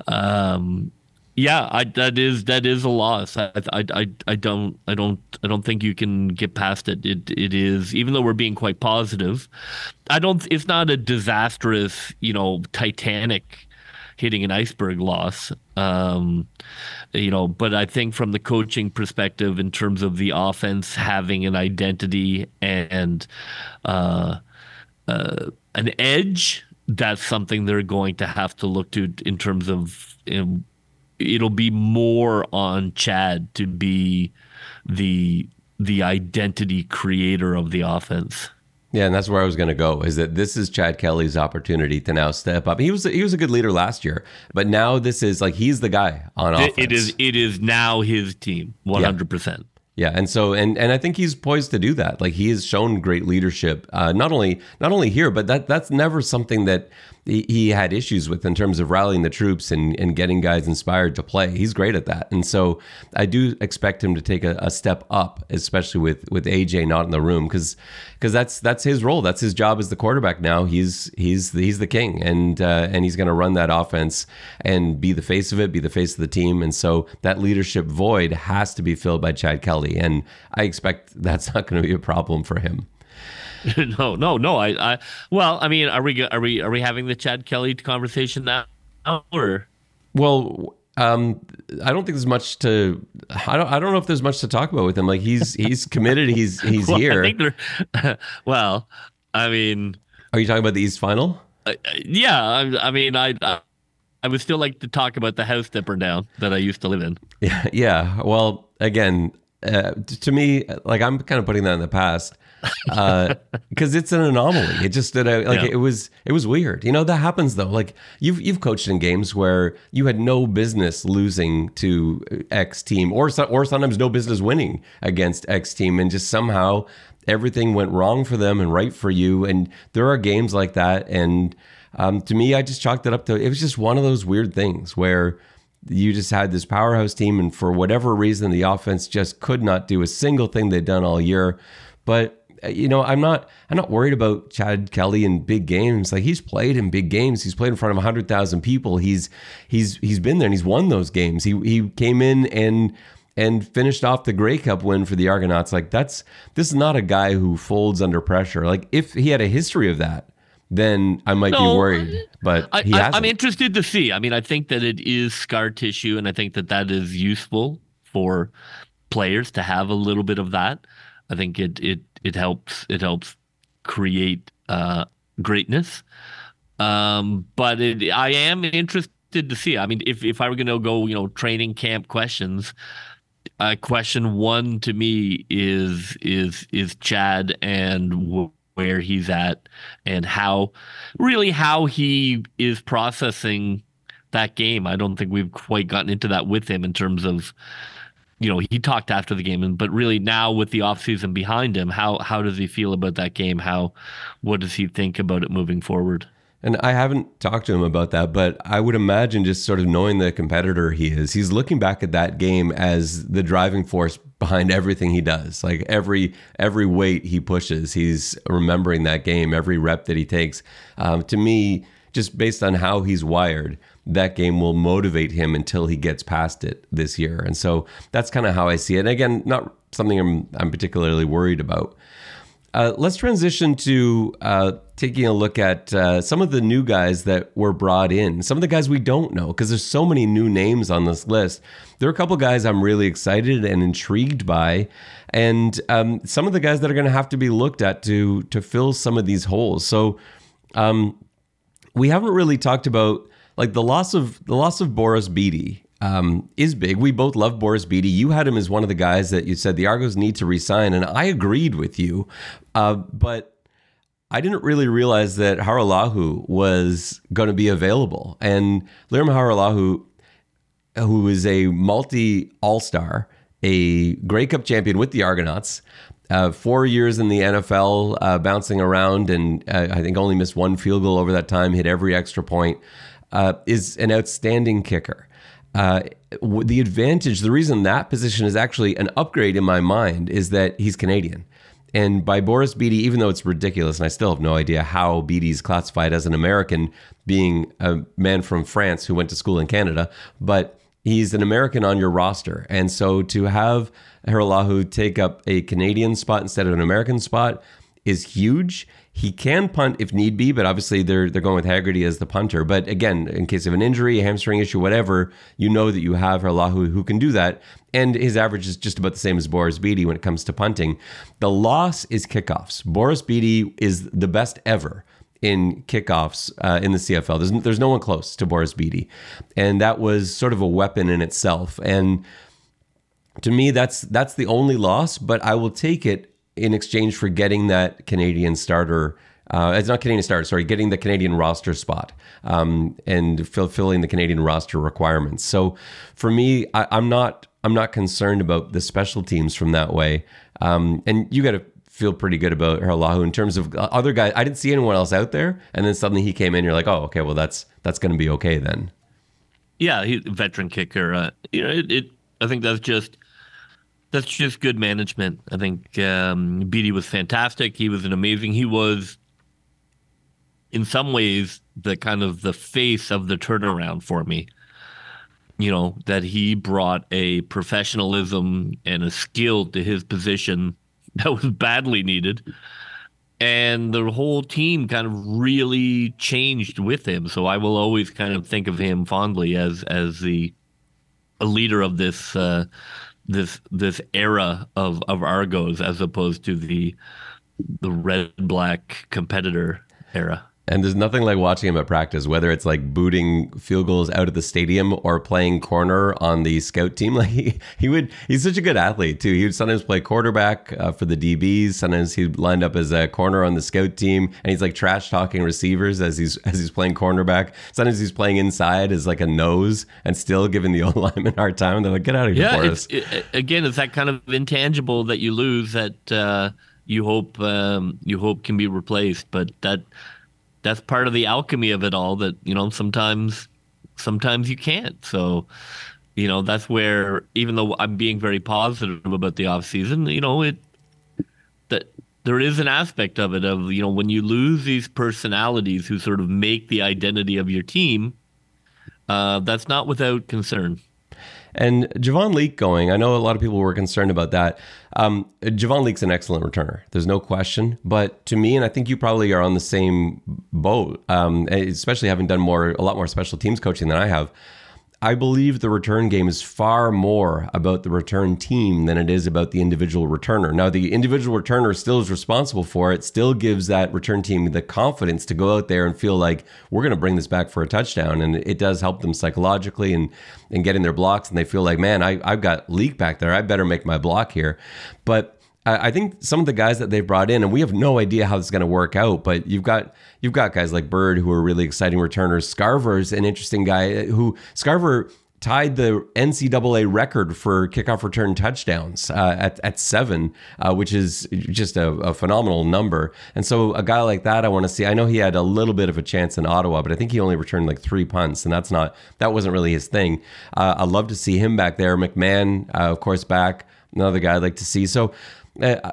um, yeah, I, that is that is a loss. I, I, I, I don't I don't I don't think you can get past it. It it is even though we're being quite positive. I don't. It's not a disastrous, you know, Titanic hitting an iceberg loss. Um, you know, but I think from the coaching perspective, in terms of the offense having an identity and uh, uh, an edge, that's something they're going to have to look to in terms of. You know, it'll be more on Chad to be the the identity creator of the offense. Yeah, and that's where I was going to go. Is that this is Chad Kelly's opportunity to now step up? He was he was a good leader last year, but now this is like he's the guy on offense. It is it is now his team, one hundred percent. Yeah, and so and and I think he's poised to do that. Like he has shown great leadership, uh, not only not only here, but that that's never something that he, had issues with in terms of rallying the troops and, and getting guys inspired to play. He's great at that, and so I do expect him to take a, a step up, especially with with AJ not in the room, because that's that's his role. That's his job as the quarterback now. He's he's he's the king, and uh, and he's going to run that offense and be the face of it, be the face of the team, and so that leadership void has to be filled by Chad Kelly, and I expect that's not going to be a problem for him. no, no, no. I, I, well, I mean, are we, are we, are we having the Chad Kelly conversation now, or? Well, um, I don't think there's much to. I don't. I don't know if there's much to talk about with him. Like he's he's committed. He's he's well, here. I think well, I mean, are you talking about the East Final? Uh, yeah, I, I mean, I, I I would still like to talk about the house that burned down that I used to live in. Yeah, yeah. Well, again, uh, to me, like I'm kind of putting that in the past because uh, it's an anomaly. It just did like yeah. it was it was weird. You know that happens though. Like you've you've coached in games where you had no business losing to X team, or or sometimes no business winning against X team, and just somehow everything went wrong for them and right for you. And there are games like that. And um, to me, I just chalked it up to it was just one of those weird things where you just had this powerhouse team, and for whatever reason, the offense just could not do a single thing they'd done all year. But Uh, you know, I'm not I'm not worried about Chad Kelly in big games. Like he's played in big games. He's played in front of 100,000 people. He's he's he's been there and he's won those games. He he came in and and finished off the Grey Cup win for the Argonauts. Like that's this is not a guy who folds under pressure. Like if he had a history of that, then I might no, be worried. But I, I, I'm interested to see. I mean, I think that it is scar tissue, and I think that that is useful for players to have a little bit of that. I think it it it helps it helps create uh, greatness. Um, but it, I am interested to see. I mean, if if I were going to go, you know, training camp questions, uh, question one to me is is is Chad and where he's at and how really how he is processing that game. I don't think we've quite gotten into that with him in terms of you know, he talked after the game, and but really now with the offseason behind him, how how does he feel about that game? How what does he think about it moving forward? And I haven't talked to him about that, but I would imagine just sort of knowing the competitor he is, he's looking back at that game as the driving force behind everything he does. Like every every weight he pushes, he's remembering that game. Every rep that he takes. Um, to me, just based on how he's wired, that game will motivate him until he gets past it this year. And so that's kind of how I see it. And again, not something I'm I'm particularly worried about. Uh, let's transition to uh, taking a look at uh, some of the new guys that were brought in. Some of the guys we don't know because there's so many new names on this list. There are a couple guys I'm really excited and intrigued by, and um, some of the guys that are going to have to be looked at to to fill some of these holes. So um, we haven't really talked about like the loss of the loss of Boris Bede um, is big. We both love Boris Bede. You had him as one of the guys that you said the Argos need to resign, and I agreed with you. Uh, but I didn't really realize that Hajrullahu was going to be available. And Lirim Hajrullahu, who is a multi All Star, a Grey Cup champion with the Argonauts, uh, four years in the NFL, uh, bouncing around, and uh, I think only missed one field goal over that time, hit every extra point, uh, is an outstanding kicker. Uh, the advantage, the reason that position is actually an upgrade in my mind is that he's Canadian. And by Boris Bede, even though it's ridiculous, and I still have no idea how Bede's classified as an American, being a man from France who went to school in Canada, but he's an American on your roster. And so to have Hajrullahu take up a Canadian spot instead of an American spot is huge. He can punt if need be, but obviously they're they're going with Haggerty as the punter. But again, in case of an injury, a hamstring issue, whatever, you know that you have Hajrullahu who can do that. And his average is just about the same as Boris Bede when it comes to punting. The loss is kickoffs. Boris Bede is the best ever in kickoffs uh, in the CFL. There's, there's no one close to Boris Bede. And that was sort of a weapon in itself. And to me, that's that's the only loss, but I will take it in exchange for getting that Canadian starter. Uh, it's not Canadian starter, sorry, getting the Canadian roster spot um, and fulfilling the Canadian roster requirements. So for me, I, am not I'm not concerned about the special teams from that way. Um, and you got to feel pretty good about Hajrullahu in terms of other guys. I didn't see anyone else out there, and then suddenly he came in. You're like, oh, okay, well that's that's going to be okay then. Yeah, he, veteran kicker. Uh, you know, it, it. I think that's just that's just good management. I think um, Bede was fantastic. He was an amazing. He was, in some ways, the kind of the face of the turnaround for me. You know that he brought a professionalism and a skill to his position that was badly needed, and the whole team kind of really changed with him. So I will always kind of think of him fondly as as the a leader of this. Uh, this this era of of Argos as opposed to the the red black competitor era. And there's nothing like watching him at practice, whether it's like booting field goals out of the stadium or playing corner on the scout team. Like he, he would, he's such a good athlete too. He would sometimes play quarterback uh, for the DBs. Sometimes he'd lined up as a corner on the scout team, and he's like trash talking receivers as he's as he's playing cornerback. Sometimes he's playing inside as like a nose and still giving the old lineman a hard time. They're like, get out of here, yeah, it's, it, again, it's that kind of intangible that you lose that uh, you hope um, you hope can be replaced, but that that's part of the alchemy of it all that you know sometimes sometimes you can't. So you know that's where even though i'm being very positive about the off season you know it that there is an aspect of it of you know when you lose these personalities who sort of make the identity of your team uh, that's not without concern and Javon Leake going, I know a lot of people were concerned about that. Um, Javon Leake's an excellent returner. There's no question. But to me, and I think you probably are on the same boat, um, especially having done more, a lot more special teams coaching than I have. I believe the return game is far more about the return team than it is about the individual returner. Now, the individual returner still is responsible for it, still gives that return team the confidence to go out there and feel like we're going to bring this back for a touchdown. And it does help them psychologically and, and getting their blocks. And they feel like, man, I, I've got Leake back there. I better make my block here. But I think some of the guys that they've brought in, and we have no idea how is going to work out, but you've got you've got guys like Bird who are really exciting returners. Scarver's an interesting guy who Scarver tied the NCAA record for kickoff return touchdowns uh, at, at seven, uh, which is just a, a, phenomenal number. And so a guy like that, I want to see. I know he had a little bit of a chance in Ottawa, but I think he only returned like three punts, and that's not that wasn't really his thing. Uh, I'd love to see him back there. McMahon, uh, of course, back another guy I'd like to see. So. Uh,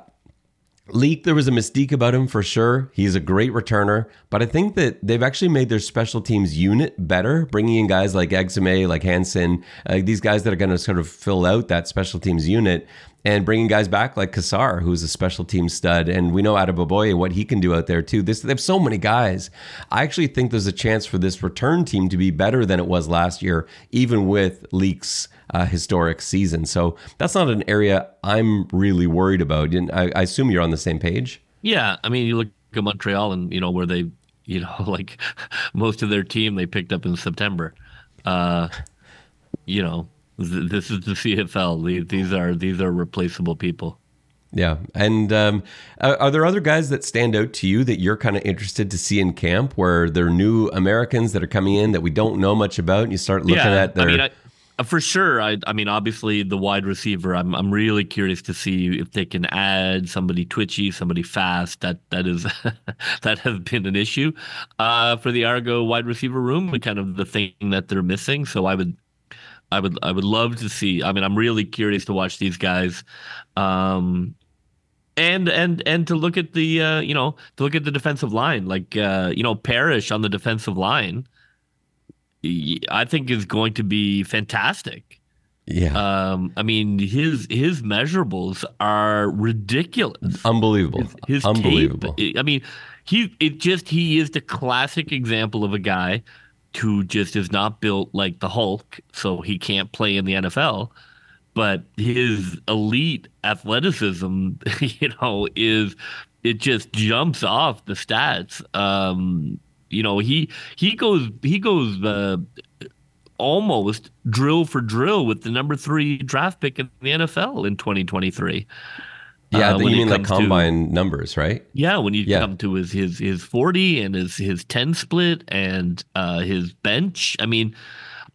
Leake, there was a mystique about him for sure. He's a great returner, but I think that they've actually made their special teams unit better, bringing in guys like Exume, like Hansen, uh, these guys that are going to sort of fill out that special teams unit and bringing guys back like Cassar, who's a special team stud, and we know Adeboboye what he can do out there too. This they have so many guys. I actually think there's a chance for this return team to be better than it was last year, even with Leake's uh, historic season. So that's not an area I'm really worried about. And I, I assume you're on the same page. Yeah, I mean, you look at Montreal, and you know where they, you know, like most of their team they picked up in September. Uh, you know, this is the CFL. These are these are replaceable people. Yeah, and um, are there other guys that stand out to you that you're kind of interested to see in camp, where they're new Americans that are coming in that we don't know much about, and you start looking yeah, at their. I mean, I, uh, for sure. I, I mean, obviously, the wide receiver. I'm, I'm really curious to see if they can add somebody twitchy, somebody fast. That, that is, that has been an issue uh, for the Argo wide receiver room, and kind of the thing that they're missing. So I would, I would, I would love to see. I mean, I'm really curious to watch these guys, um, and and and to look at the, uh, you know, to look at the defensive line, like uh, you know, Parrish on the defensive line. I think is going to be fantastic. Yeah. Um, I mean, his his measurables are ridiculous. Unbelievable. His, his Unbelievable. Tape, I mean, he it just he is the classic example of a guy who just is not built like the Hulk, so he can't play in the NFL. But his elite athleticism, you know, is it just jumps off the stats. Um, you know, he he goes he goes uh, almost drill for drill with the number three draft pick in the NFL in 2023. Yeah, uh, you mean like combine to, numbers, right? Yeah, when you yeah. come to his his his 40 and his his 10 split and uh, his bench. I mean,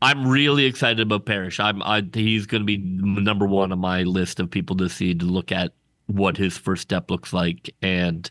I'm really excited about Parrish. I'm I, he's going to be number one on my list of people to see to look at what his first step looks like and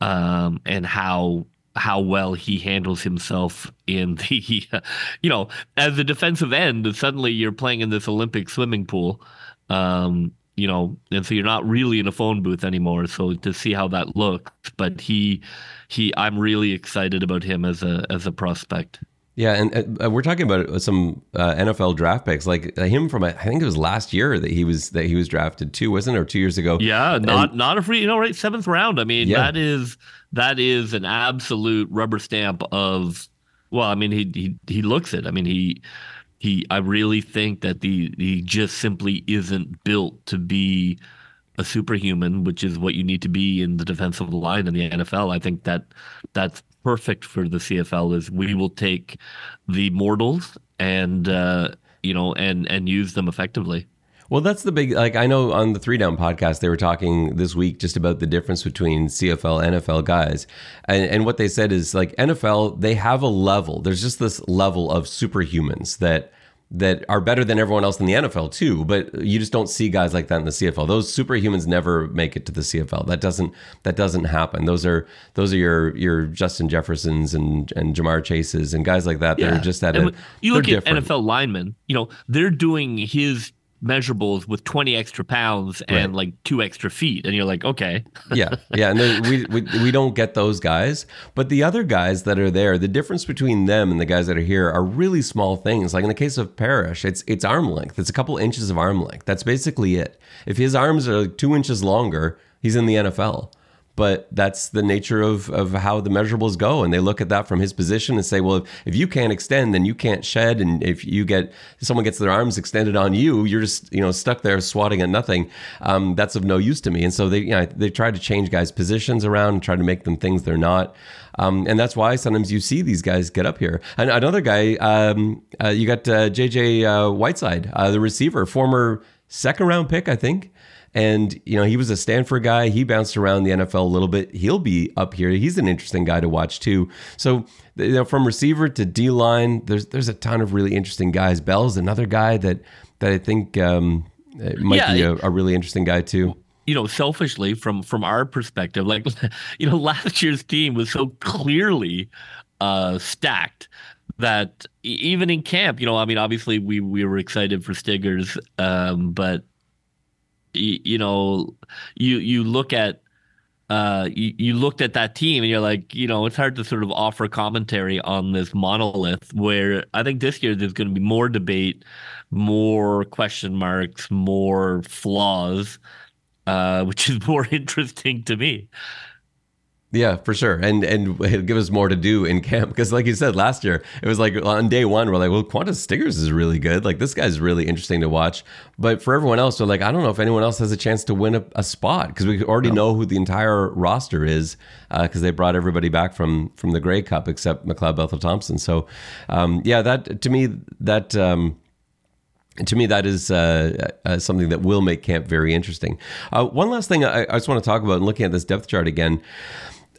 um and how how well he handles himself in the, you know, as a defensive end. Suddenly you're playing in this Olympic swimming pool, um, you know, and so you're not really in a phone booth anymore. So to see how that looks, but he, he, I'm really excited about him as a as a prospect. Yeah, and uh, we're talking about some uh, NFL draft picks, like uh, him from I think it was last year that he was that he was drafted too, wasn't it, or two years ago? Yeah, not and, not a free, you know, right, seventh round. I mean, yeah. that is that is an absolute rubber stamp of. Well, I mean, he he he looks it. I mean, he he. I really think that the he just simply isn't built to be a superhuman, which is what you need to be in the defensive line in the NFL. I think that that's perfect for the CFL. Is we will take the mortals and uh, you know and and use them effectively. Well, that's the big like I know on the Three Down podcast they were talking this week just about the difference between CFL NFL guys, and, and what they said is like NFL they have a level. There's just this level of superhumans that that are better than everyone else in the NFL too, but you just don't see guys like that in the CFL. Those superhumans never make it to the CFL. That doesn't that doesn't happen. Those are those are your your Justin Jeffersons and and Ja'Marr Chases and guys like that. Yeah. They're just at and a, you look at different. NFL linemen. You know they're doing his measurables with 20 extra pounds and right. like two extra feet and you're like okay. Yeah. Yeah and we, we we don't get those guys but the other guys that are there the difference between them and the guys that are here are really small things. Like in the case of Parrish it's it's arm length. It's a couple inches of arm length. That's basically it. If his arms are like two inches longer he's in the NFL but that's the nature of, of how the measurables go. And they look at that from his position and say, well, if, if you can't extend, then you can't shed. And if you get, if someone gets their arms extended on you, you're just, you know, stuck there swatting at nothing. Um, that's of no use to me. And so they, you know, they try to change guys' positions around and try to make them things they're not. Um, and that's why sometimes you see these guys get up here. And another guy, um, uh, you got uh, JJ uh, Whiteside, uh, the receiver, former second round pick, I think And you know, he was a Stanford guy. He bounced around the NFL a little bit. He'll be up here. He's an interesting guy to watch too. So, you know, from receiver to D line, there's there's a ton of really interesting guys. Bell's another guy that that I think um, might yeah, be a, a really interesting guy too you know, selfishly from from our perspective, like you know, last year's team was so clearly uh, stacked that even in camp, you know, I mean, obviously we we were excited for Stiggers, um, but you, know, you you look at uh, you, you looked at that team and you're like, you know, it's hard to sort of offer commentary on this monolith where I think this year there's going to be more debate, more question marks, more flaws, uh, which is more interesting to me. Yeah, for sure, and and it'll give us more to do in camp because, like you said last year, it was like on day one we're like, well, Qwan'tez Stiggers is really good. Like this guy's really interesting to watch. But for everyone else, we're like, I don't know if anyone else has a chance to win a, a spot because we already no. know who the entire roster is because uh, they brought everybody back from from the Grey Cup except McLeod Bethel Thompson. So, um, yeah, that to me that. Um, to me, that is uh, uh, something that will make camp very interesting. Uh, one last thing I, I, just want to talk about, and looking at this depth chart again,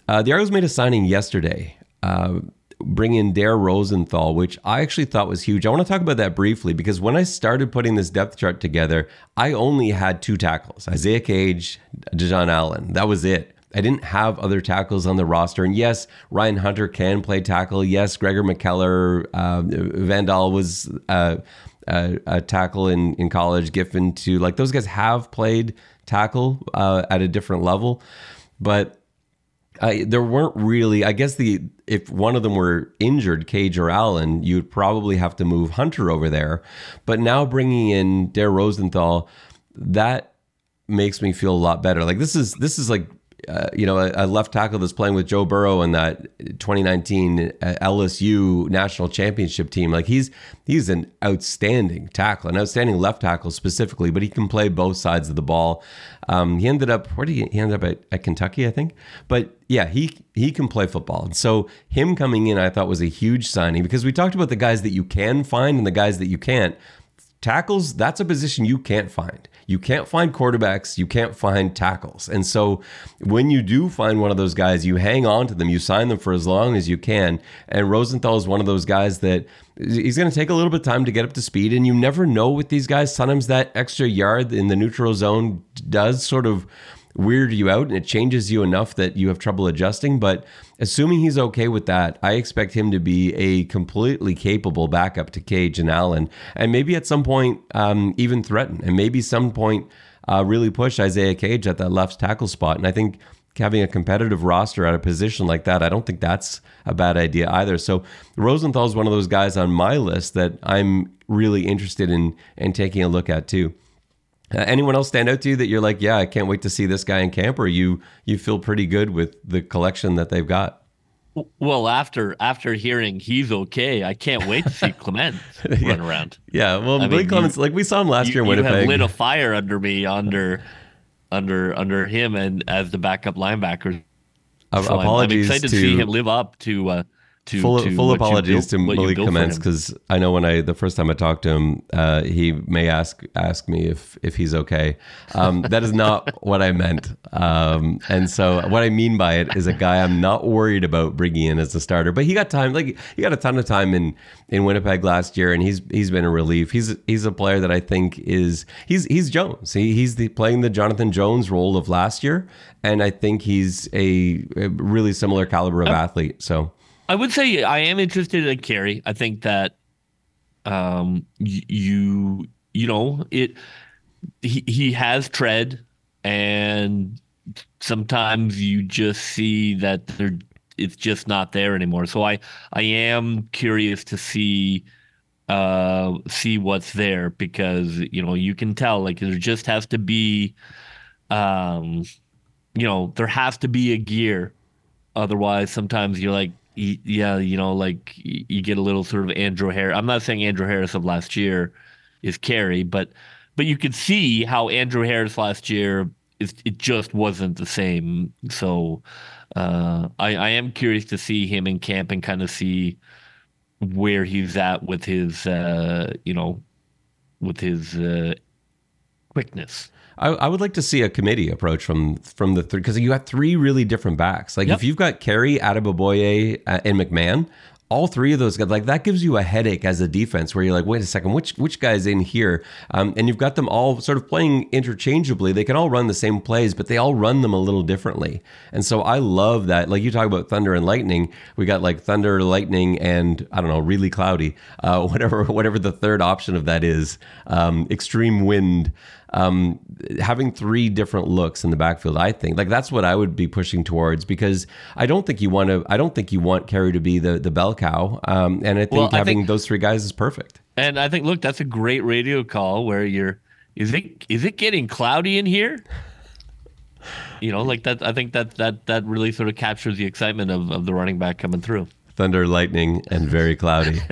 uh, the Argos made a signing yesterday, uh, bring in Dare Rosenthal, which I actually thought was huge. I want to talk about that briefly because when I started putting this depth chart together, I only had two tackles Isaiah Cage, Dejon Allen. That was it. I didn't have other tackles on the roster. And yes, Ryan Hunter can play tackle. Yes, Gregor McKellar, uh, Vandal was uh, a, a, tackle in, in college. Giffen, too. Like those guys have played tackle uh, at a different level. But I, there weren't really. I guess the if one of them were injured, Cage or Allen, you'd probably have to move Hunter over there. But now bringing in Dare Rosenthal, that makes me feel a lot better. Like this is this is like uh, you know, a, a, left tackle that's playing with Joe Burrow in that 2019 LSU national championship team. Like he's he's an outstanding tackle, an outstanding left tackle specifically, but he can play both sides of the ball. Um, he ended up where did he, he ended up at, at Kentucky, I think. But yeah, he he can play football. And so him coming in, I thought was a huge signing because we talked about the guys that you can find and the guys that you can't. Tackles, that's a position you can't find. You can't find quarterbacks, you can't find tackles. And so when you do find one of those guys, you hang on to them, you sign them for as long as you can. And Rosenthal is one of those guys that he's going to take a little bit of time to get up to speed. And you never know with these guys. Sometimes that extra yard in the neutral zone does sort of weird you out and it changes you enough that you have trouble adjusting. But assuming he's okay with that, I expect him to be a completely capable backup to Cage and Allen, and maybe at some point um, even threaten, and maybe some point uh, really push Isaiah Cage at that left tackle spot. And I think having a competitive roster at a position like that, I don't think that's a bad idea either. So Rosenthal is one of those guys on my list that I'm really interested in in taking a look at too. Uh, anyone else stand out to you that you're like, yeah, I can't wait to see this guy in camp, or you you feel pretty good with the collection that they've got? Well, after after hearing he's okay, I can't wait to see Clement yeah. run around. Yeah, well, I Malik Clements, like we saw him last you, year in Winnipeg. You have lit a fire under me under under under him and as the backup linebacker. So apologies I'm, I'm excited to, to see him live up to uh, to, full, to full apologies built, to Malik Clements because I know when I the first time I talked to him, uh, he may ask ask me if if he's okay. Um, that is not what I meant, um, and so what I mean by it is a guy I'm not worried about bringing in as a starter. But he got time, like he got a ton of time in in Winnipeg last year, and he's he's been a relief. He's he's a player that I think is he's he's Jones. He, he's the, playing the Jonathan Jones role of last year, and I think he's a, a really similar caliber of athlete. So. I would say I am interested in Carey. I think that um, you you know it he he has tread and sometimes you just see that there it's just not there anymore. So I I am curious to see uh see what's there because you know you can tell like there just has to be um you know there has to be a gear otherwise sometimes you're like yeah, you know, like you get a little sort of Andrew Harris. I'm not saying Andrew Harris of last year is Carey, but but you could see how Andrew Harris last year is it just wasn't the same. So uh, I, I am curious to see him in camp and kind of see where he's at with his uh, you know with his uh, quickness. I, I, would like to see a committee approach from from the three because you have three really different backs. Like yep. if you've got Carey, Adeboboye, uh, and McMahon, all three of those guys, like that gives you a headache as a defense where you're like, wait a second, which which guy's in here? Um, and you've got them all sort of playing interchangeably. They can all run the same plays, but they all run them a little differently. And so I love that. Like you talk about thunder and lightning, we got like thunder, lightning, and I don't know, really cloudy, uh, whatever whatever the third option of that is, um, extreme wind um, having three different looks in the backfield, I think like that's what I would be pushing towards because I don't think you want to. I don't think you want Carey to be the the bell cow, um, and I think well, having think, those three guys is perfect. And I think, look, that's a great radio call where you're. Is it is it getting cloudy in here? You know, like that. I think that that that really sort of captures the excitement of, of the running back coming through thunder, lightning, and very cloudy.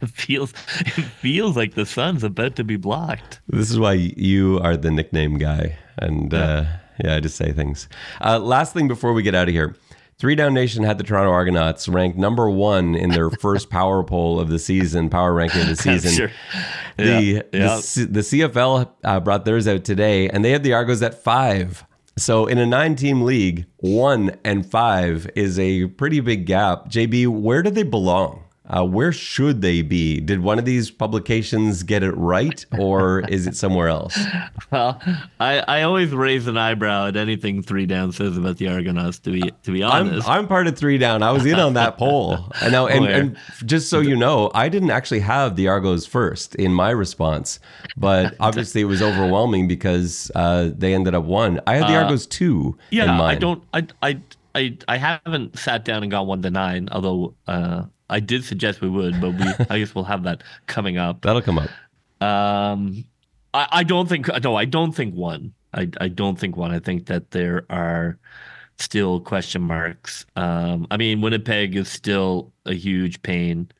it feels it feels like the sun's about to be blocked. This is why you are the nickname guy, and yeah, uh, yeah I just say things. Uh, last thing before we get out of here. Three Down Nation had the Toronto Argonauts ranked number one in their first power poll of the season, power ranking of the season. sure. The, yeah, yeah. the, the CFL uh, brought theirs out today, and they had the Argos at five. So in a nine team league, one and five is a pretty big gap. JB, where do they belong? Uh, where should they be? Did one of these publications get it right, or is it somewhere else? Well, I, I always raise an eyebrow at anything Three Down says about the Argonauts. To be to be honest, I'm, I'm part of Three Down. I was in on that poll. And now, and, and, just so you know, I didn't actually have the Argos first in my response, but obviously it was overwhelming because uh, they ended up one. I had the uh, Argos two. Yeah, I don't. I I. I, I haven't sat down and got one to nine, although uh, I did suggest we would, but we I guess we'll have that coming up. That'll come up. Um, I, I don't think no, I don't think one. I I don't think one. I think that there are still question marks. Um, I mean, Winnipeg is still a huge pain,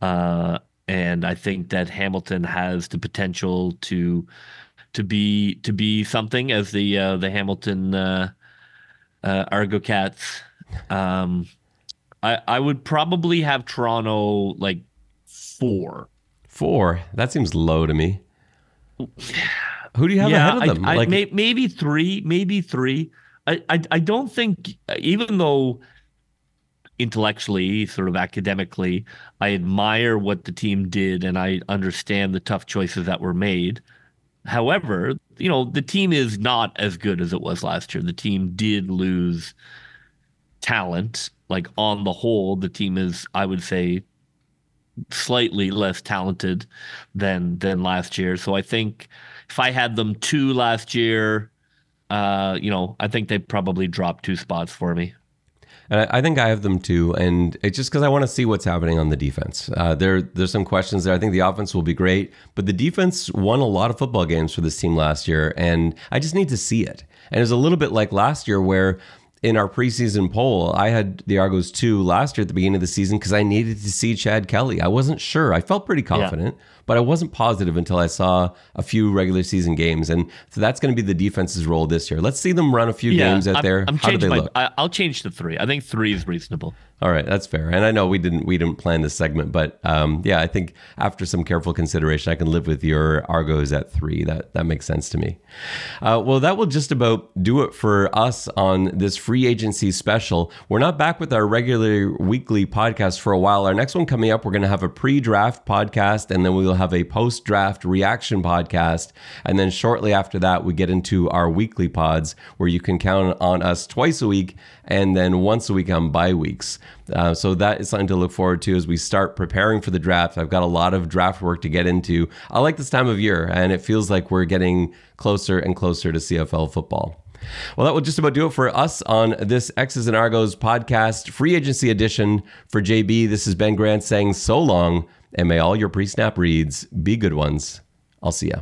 uh, and I think that Hamilton has the potential to to be to be something as the uh, the Hamilton uh, uh, Argo Cats. Um, I I would probably have Toronto like four. Four. That seems low to me. Who do you have yeah, ahead of them? I, I, like, may, maybe three. Maybe three. I, I I don't think even though intellectually, sort of academically, I admire what the team did and I understand the tough choices that were made. However, you know, the team is not as good as it was last year. The team did lose talent like on the whole, the team is, I would say, slightly less talented than than last year. So I think if I had them two last year, uh, you know, I think they probably dropped two spots for me. And I, think I have them too, and it's just because I want to see what's happening on the defense. Uh, there, there's some questions there. I think the offense will be great, but the defense won a lot of football games for this team last year, and I just need to see it. And it was a little bit like last year where in our preseason poll, I had the Argos two last year at the beginning of the season because I needed to see Chad Kelly. I wasn't sure. I felt pretty confident, yeah. but I wasn't positive until I saw a few regular season games. And so that's going to be the defense's role this year. Let's see them run a few yeah, games out I'm, there. I'm How do they my, look? I, will change to three. I think three is reasonable. All right, that's fair. And I know we didn't we didn't plan this segment, but um, yeah, I think after some careful consideration, I can live with your Argos at three. That that makes sense to me. Uh, well, that will just about do it for us on this free agency special. We're not back with our regular weekly podcast for a while. Our next one coming up, we're going to have a pre-draft podcast, and then we will have a post-draft reaction podcast, and then shortly after that, we get into our weekly pods where you can count on us twice a week and then once a week on bye weeks. Uh, so that is something to look forward to as we start preparing for the draft. I've got a lot of draft work to get into. I like this time of year, and it feels like we're getting closer and closer to CFL football. Well, that will just about do it for us on this X's and Argos podcast, free agency edition. For JB, this is Ben Grant saying so long, and may all your pre snap reads be good ones. I'll see ya.